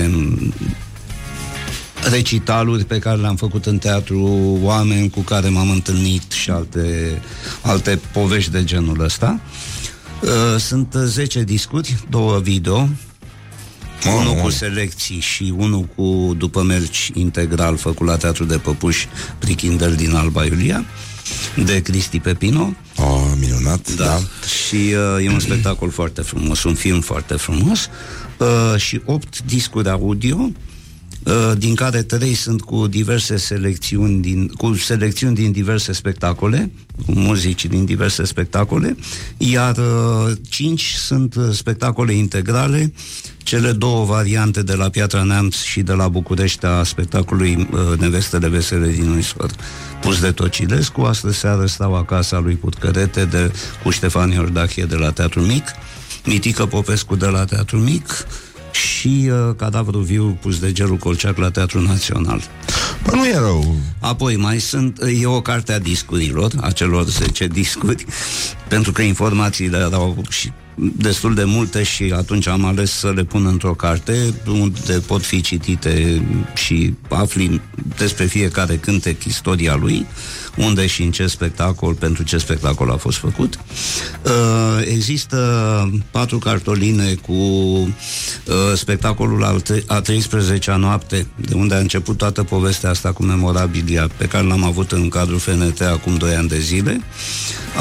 recitaluri pe care le-am făcut în teatru, oameni cu care m-am întâlnit și alte, alte povești de genul ăsta. Uh, Sunt 10 discuri, două video, unul cu selecții și unul cu după merci integral făcut la Teatru de Păpuși Prichindel din Alba Iulia de Cristi Pepino. Oh, minunat, da. da. Și uh, e un spectacol foarte frumos, un film foarte frumos uh, și opt discuri audio uh, din care trei sunt cu diverse selecțiuni din, cu selecțiuni din diverse spectacole, cu muzici din diverse spectacole, iar uh, cinci sunt uh, spectacole integrale, cele două variante de la Piatra Neamț și de la București a spectacolului uh, Nevestele Vesele din Uisor, pus de Tocilescu, astăzi seară stau acasă a lui Putcărete de, cu Ștefan Iordachie de la Teatrul Mic, Mitică Popescu de la Teatrul Mic, și uh, cadavru viu pus de Geru Colceac la Teatrul Național. Bă, nu e rău. Apoi mai sunt, e o carte a discurilor, a celor 10 discuri, pentru că informațiile erau și destul de multe și atunci am ales să le pun într-o carte unde pot fi citite și afli despre fiecare cântec istoria lui, unde și în ce spectacol, pentru ce spectacol a fost făcut. Uh, există patru cartoline cu uh, spectacolul al tre- a 13-a noapte, de unde a început toată povestea asta cu memorabilia pe care l-am avut în cadrul FNT acum 2 ani de zile.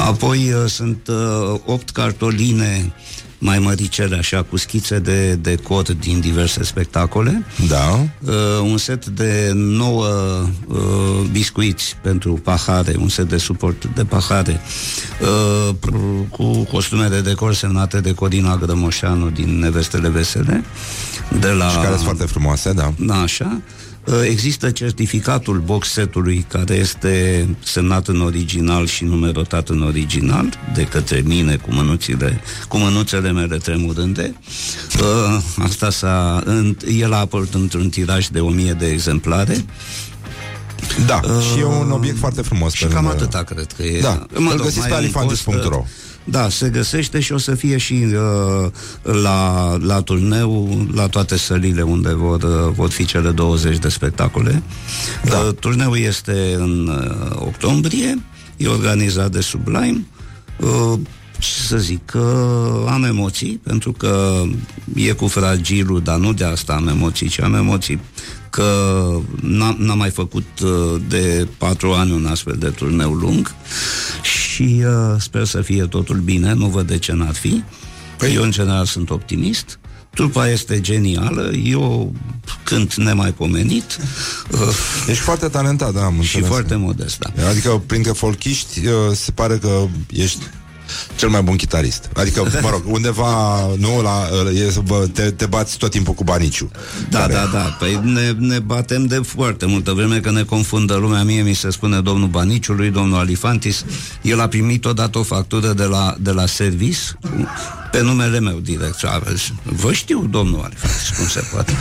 Apoi uh, sunt uh, 8 cartoline mai măricele, așa, cu schițe de decor din diverse spectacole. Da. Uh, un set de nouă uh, biscuiți pentru pahare, un set de suport de pahare, uh, pr- cu costume de decor semnate de Corina Grămoșanu din Nevestele Vesele. De la... Și care sunt foarte frumoase, da. Da, așa. Uh, Există certificatul box setului care este semnat în original și numerotat în original de către mine cu mânuțile, cu mânuțele mele tremurânde. Uh, Asta s-a, în, el a apărut într-un tiraj de 1000 de exemplare. Da, și e un obiect foarte frumos. Și cam atâta cred că e. Da, îl găsiți mai pe un alifantis.ro. post, Da, se găsește și o să fie și uh, la, la turneu, la toate sălile unde vor, uh, vor fi cele 20 de spectacole. Da. Uh, turneul este în uh, octombrie, e organizat de Sublime. Uh, ce să zic, că am emoții, pentru că e cu fragilul, dar nu de asta am emoții, ci am emoții că n-am, n-am mai făcut uh, de patru ani un astfel de turneu lung și uh, sper să fie totul bine, nu văd de ce n-ar fi. Păi... Eu, în general, sunt optimist. Trupa este genială, eu cânt nemaipomenit. Uh, Ești foarte talentat, da, am Și înțeles. foarte modest, da. Adică, printre folchiști, uh, se pare că ești cel mai bun chitarist. Adică, <laughs> mă rog, undeva, nu, la, uh, e, să vă- te, te bați tot timpul cu Baniciu. Da, Care- da, da. Păi ne, ne batem de foarte multă vreme că ne confundă lumea. Mie mi se spune domnul Baniciului, domnul Alifantis. El a primit odată o factură de la, de la servis pe numele meu direct. A, Vă știu, domnul Alifantis, cum se poate.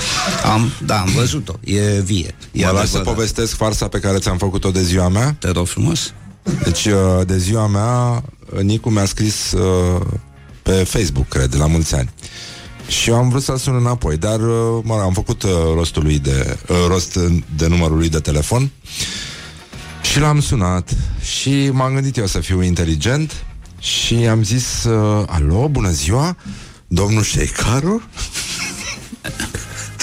Am, da, am văzut-o. E vie. E Mă las să adevărat. povestesc farsa pe care ți-am făcut-o de ziua mea. Te rog frumos. Deci, uh, de ziua mea, Nicu mi-a scris uh, pe Facebook, cred, la mulți ani. Și eu am vrut să-l sun înapoi, dar uh, mă rog, am făcut uh, rostul lui de, uh, rost de numărul lui de telefon și l-am sunat și m-am gândit eu să fiu inteligent și am zis, uh, alo, bună ziua, domnul Sheikaru? <laughs>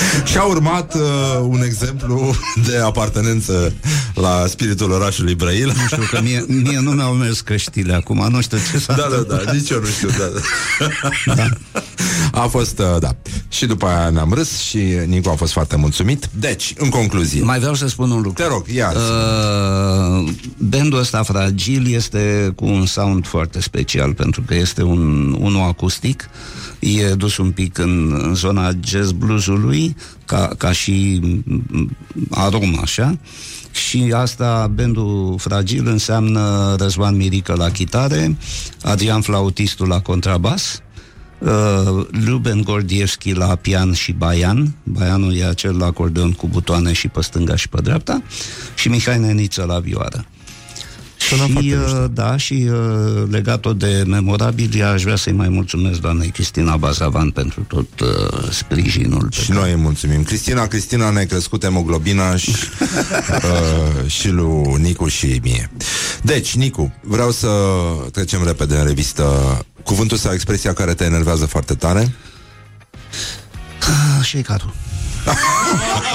<laughs> Și a urmat uh, un exemplu de apartenență la spiritul orașului Brăila. Nu știu că mie, mie nu mi-au mers căștile acum, nu știu ce s-a Da, da, da, nici eu nu știu, da, da. A fost, uh, da. Și după aia ne-am râs și Nicu a fost foarte mulțumit. Deci, în concluzie. Mai vreau să spun un lucru. Te rog, ia. Uh, bandul ăsta fragil este cu un sound foarte special pentru că este un unul acustic e dus un pic în, în zona jazz bluesului ca, ca și mm, aroma așa. Și asta, bandul fragil înseamnă Răzvan Mirică la chitare, Adrian Flautistul la contrabas, Uh, Ruben Gordievski la pian și baian. Baianul e acel la acordeon cu butoane și pe stânga și pe dreapta. Și Mihai Neniță la vioară și, uh, da, și uh, legat-o de memorabil, aș vrea să-i mai mulțumesc doamnei Cristina Bazavan pentru tot uh, sprijinul. Și noi îi mulțumim. Cristina, Cristina ne-a crescut hemoglobina și, <laughs> uh, și lui Nicu și mie. Deci, Nicu, vreau să trecem repede în revistă cuvântul sau expresia care te enervează foarte tare. și cadru. <laughs>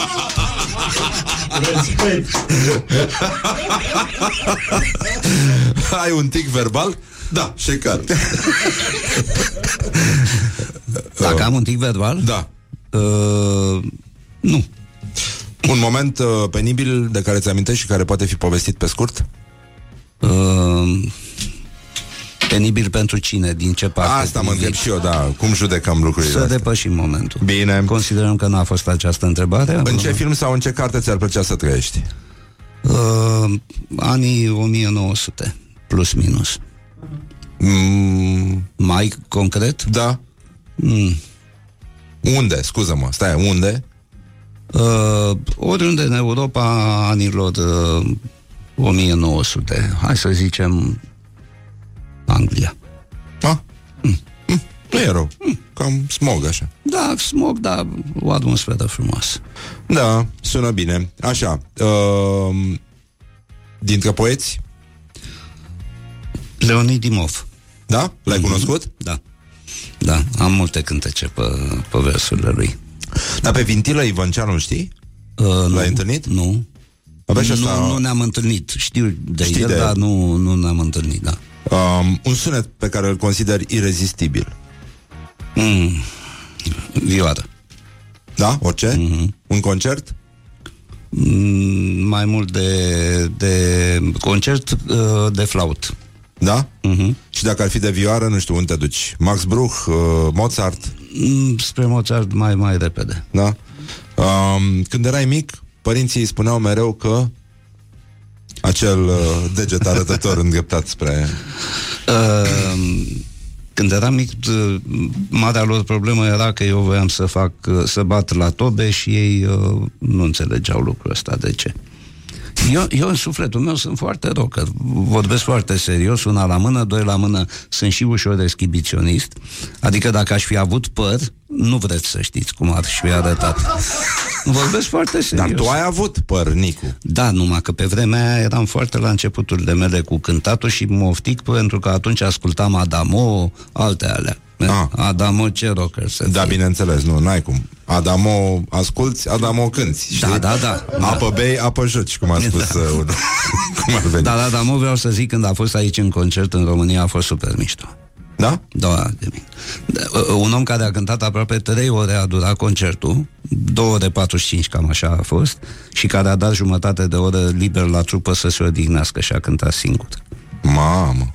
<laughs> Ai un tic verbal? Da, șecar. Dacă am un tic verbal? Da. Uh, nu. Un moment uh, penibil de care ți amintești și care poate fi povestit pe scurt? Uh, penibil pentru cine? Din ce parte? Asta mă întreb și eu, da. Cum judecăm lucrurile Să astea? depășim momentul. Bine. Considerăm că n-a fost această întrebare. În ce film sau în ce carte ți-ar plăcea să trăiești? Uh, anii 1900, plus minus. Mm, Mai concret? Da. Mm. Unde? Scuză-mă, stai, unde? Uh, oriunde în Europa anilor uh, 1900. Hai să zicem Anglia. Ah? Mm. Mm. Nu e rău. Mm. Cam smog, așa. Da, smog, dar o atmosferă frumoasă. Da, sună bine. Așa. Uh, dintre poeți? Leonid Dimov. Da? L-ai mm-hmm. cunoscut? Da. Da, am multe cântece pe, pe versurile lui. Dar pe Vintilă Ivănceanu știi? Uh, L-ai întâlnit? Nu. Avea și asta... Nu, nu ne-am întâlnit. Știu de Știi el, de dar el. nu, nu ne-am întâlnit, da. Um, un sunet pe care îl consider irezistibil. Mm. Vioară. Da? Orice? Mm-hmm. Un concert? Mm, mai mult de, de concert uh, de flaut. Da? Mm-hmm. Și dacă ar fi de vioară, nu știu, unde te duci? Max Bruch, uh, Mozart? Mm, spre Mozart mai, mai repede. Da? Um, când erai mic, părinții îi spuneau mereu că acel uh, deget arătător <laughs> îndreptat spre... Uh, când eram mic, uh, marea lor problemă era că eu voiam să fac, uh, să bat la tobe și ei uh, nu înțelegeau lucrul ăsta. De ce? Eu, eu în sufletul meu sunt foarte rocker, vorbesc foarte serios, una la mână, doi la mână, sunt și ușor exhibiționist, adică dacă aș fi avut păr, nu vreți să știți cum ar fi arătat. Vorbesc foarte serios. Dar tu ai avut păr, Nicu. Da, numai că pe vremea aia eram foarte la începuturile mele cu cântatul și mă oftic pentru că atunci ascultam Adamo, alte alea. Ah. Adamo ce rocker să Da, fie. bineînțeles, nu, n-ai cum. Adamo asculți, Adamo cânti. Știi? Da, da, da. Apă bei, apă joci, cum a spus Da. da. unul. cum ar veni. Da, da, dar mă vreau să zic, când a fost aici în concert în România, a fost super mișto. Da? Da, de mine. Da, Un om care a cântat aproape 3 ore a durat concertul, 2 ore 45, cam așa a fost, și care a dat jumătate de oră liber la trupă să se odihnească și a cântat singur. Mamă.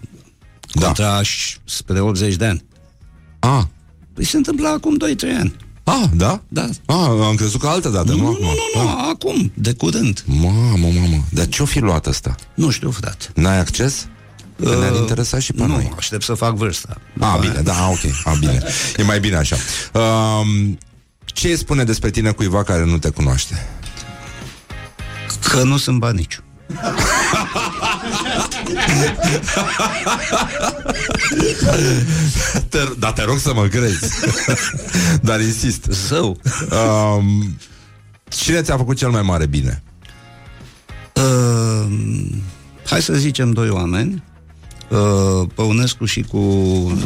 Contra da. spre 80 de ani. Ah. Păi se întâmplă acum 2-3 ani. Ah, da? Da. Ah, am crezut că altă dată, nu? Nu, acum. nu, nu, nu, Ah. acum, de curând. Mamă, mamă. Dar ce-o fi luat ăsta? Nu știu, frate. N-ai acces? Că ne-ar interesa și pe nu, noi. aștept să fac vârsta. Ah, bine, da, ok, ah, bine. <laughs> E mai bine așa. Um, ce îi spune despre tine cuiva care nu te cunoaște? Că nu sunt baniciu. Te, dar te rog să mă crezi. dar insist. Zău. Um, cine ți-a făcut cel mai mare bine? Uh, hai să zicem doi oameni, uh, Păunescu și cu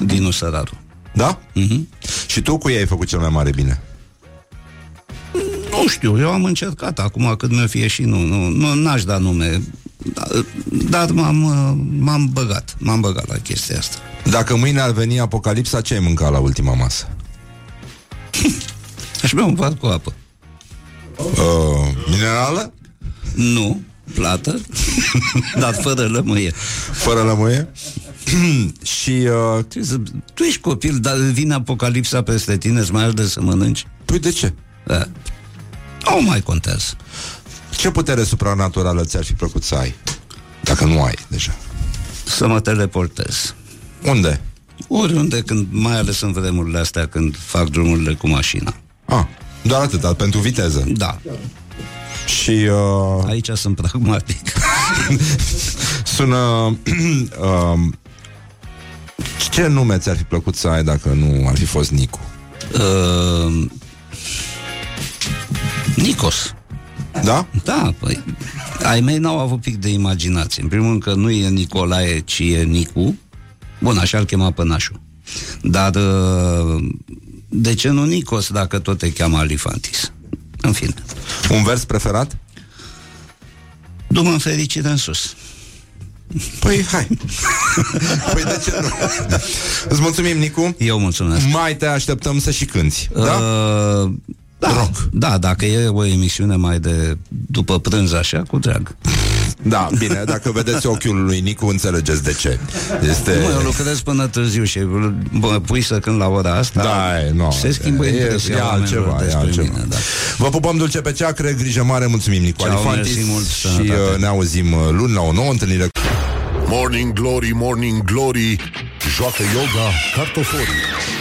Dinu Săraru. Da? Uh-huh. Și tu cu ei ai făcut cel mai mare bine? Nu știu, eu am încercat acum cât mi-o fie și nu, nu, nu n-aș da nume, dar, dar m-am, uh, m-am băgat, m-am băgat la chestia asta. Dacă mâine ar veni apocalipsa, ce ai mâncat la ultima masă? <laughs> Aș bea un var cu apă. Uh, minerală? Nu, plată, <laughs> dar fără lămâie. Fără lămâie? <clears throat> și... Uh... Tu ești copil, dar vine apocalipsa peste tine, îți mai arde să mănânci? Păi de ce? Da. Nu mai contează. Ce putere supranaturală ți-ar fi plăcut să ai? Dacă nu ai deja. Să mă teleportez. Unde? Oriunde, când, mai ales în vremurile astea, când fac drumurile cu mașina. Ah, doar atât, pentru viteză. Da. Și... Uh... Aici sunt pragmatic. <laughs> Sună... <clears throat> uh, ce nume ți-ar fi plăcut să ai dacă nu ar fi fost Nicu? Uh, Nicos. Da? Da, păi, ai mei n-au avut pic de imaginație. În primul rând că nu e Nicolae, ci e Nicu. Bun, așa-l chema pănașul. Dar uh, de ce nu Nicos dacă tot te cheamă Alifantis? În fine. Un vers preferat? Dum în fericire în sus. Păi, hai. <laughs> păi de ce nu? Îți mulțumim, Nicu. Eu mulțumesc. Mai te așteptăm să și cânti. Da? Uh, da, Rock. da, dacă e o emisiune mai de după prânz așa, cu drag. Da, bine, dacă vedeți ochiul lui Nicu, înțelegeți de ce. Este... Nu, eu lucrez până târziu și mă pui să cânt la ora asta. Da, e, no, se schimbă e, impresia e altceva, oamenilor e despre altceva. Mine, da. Vă pupăm dulce pe ceacră, grijă mare, mulțumim Nicu Ceau, Alifantis mersi mult, și sănătate. uh, ne auzim uh, luni la o nouă întâlnire. Morning Glory, Morning Glory Joacă yoga cartoforii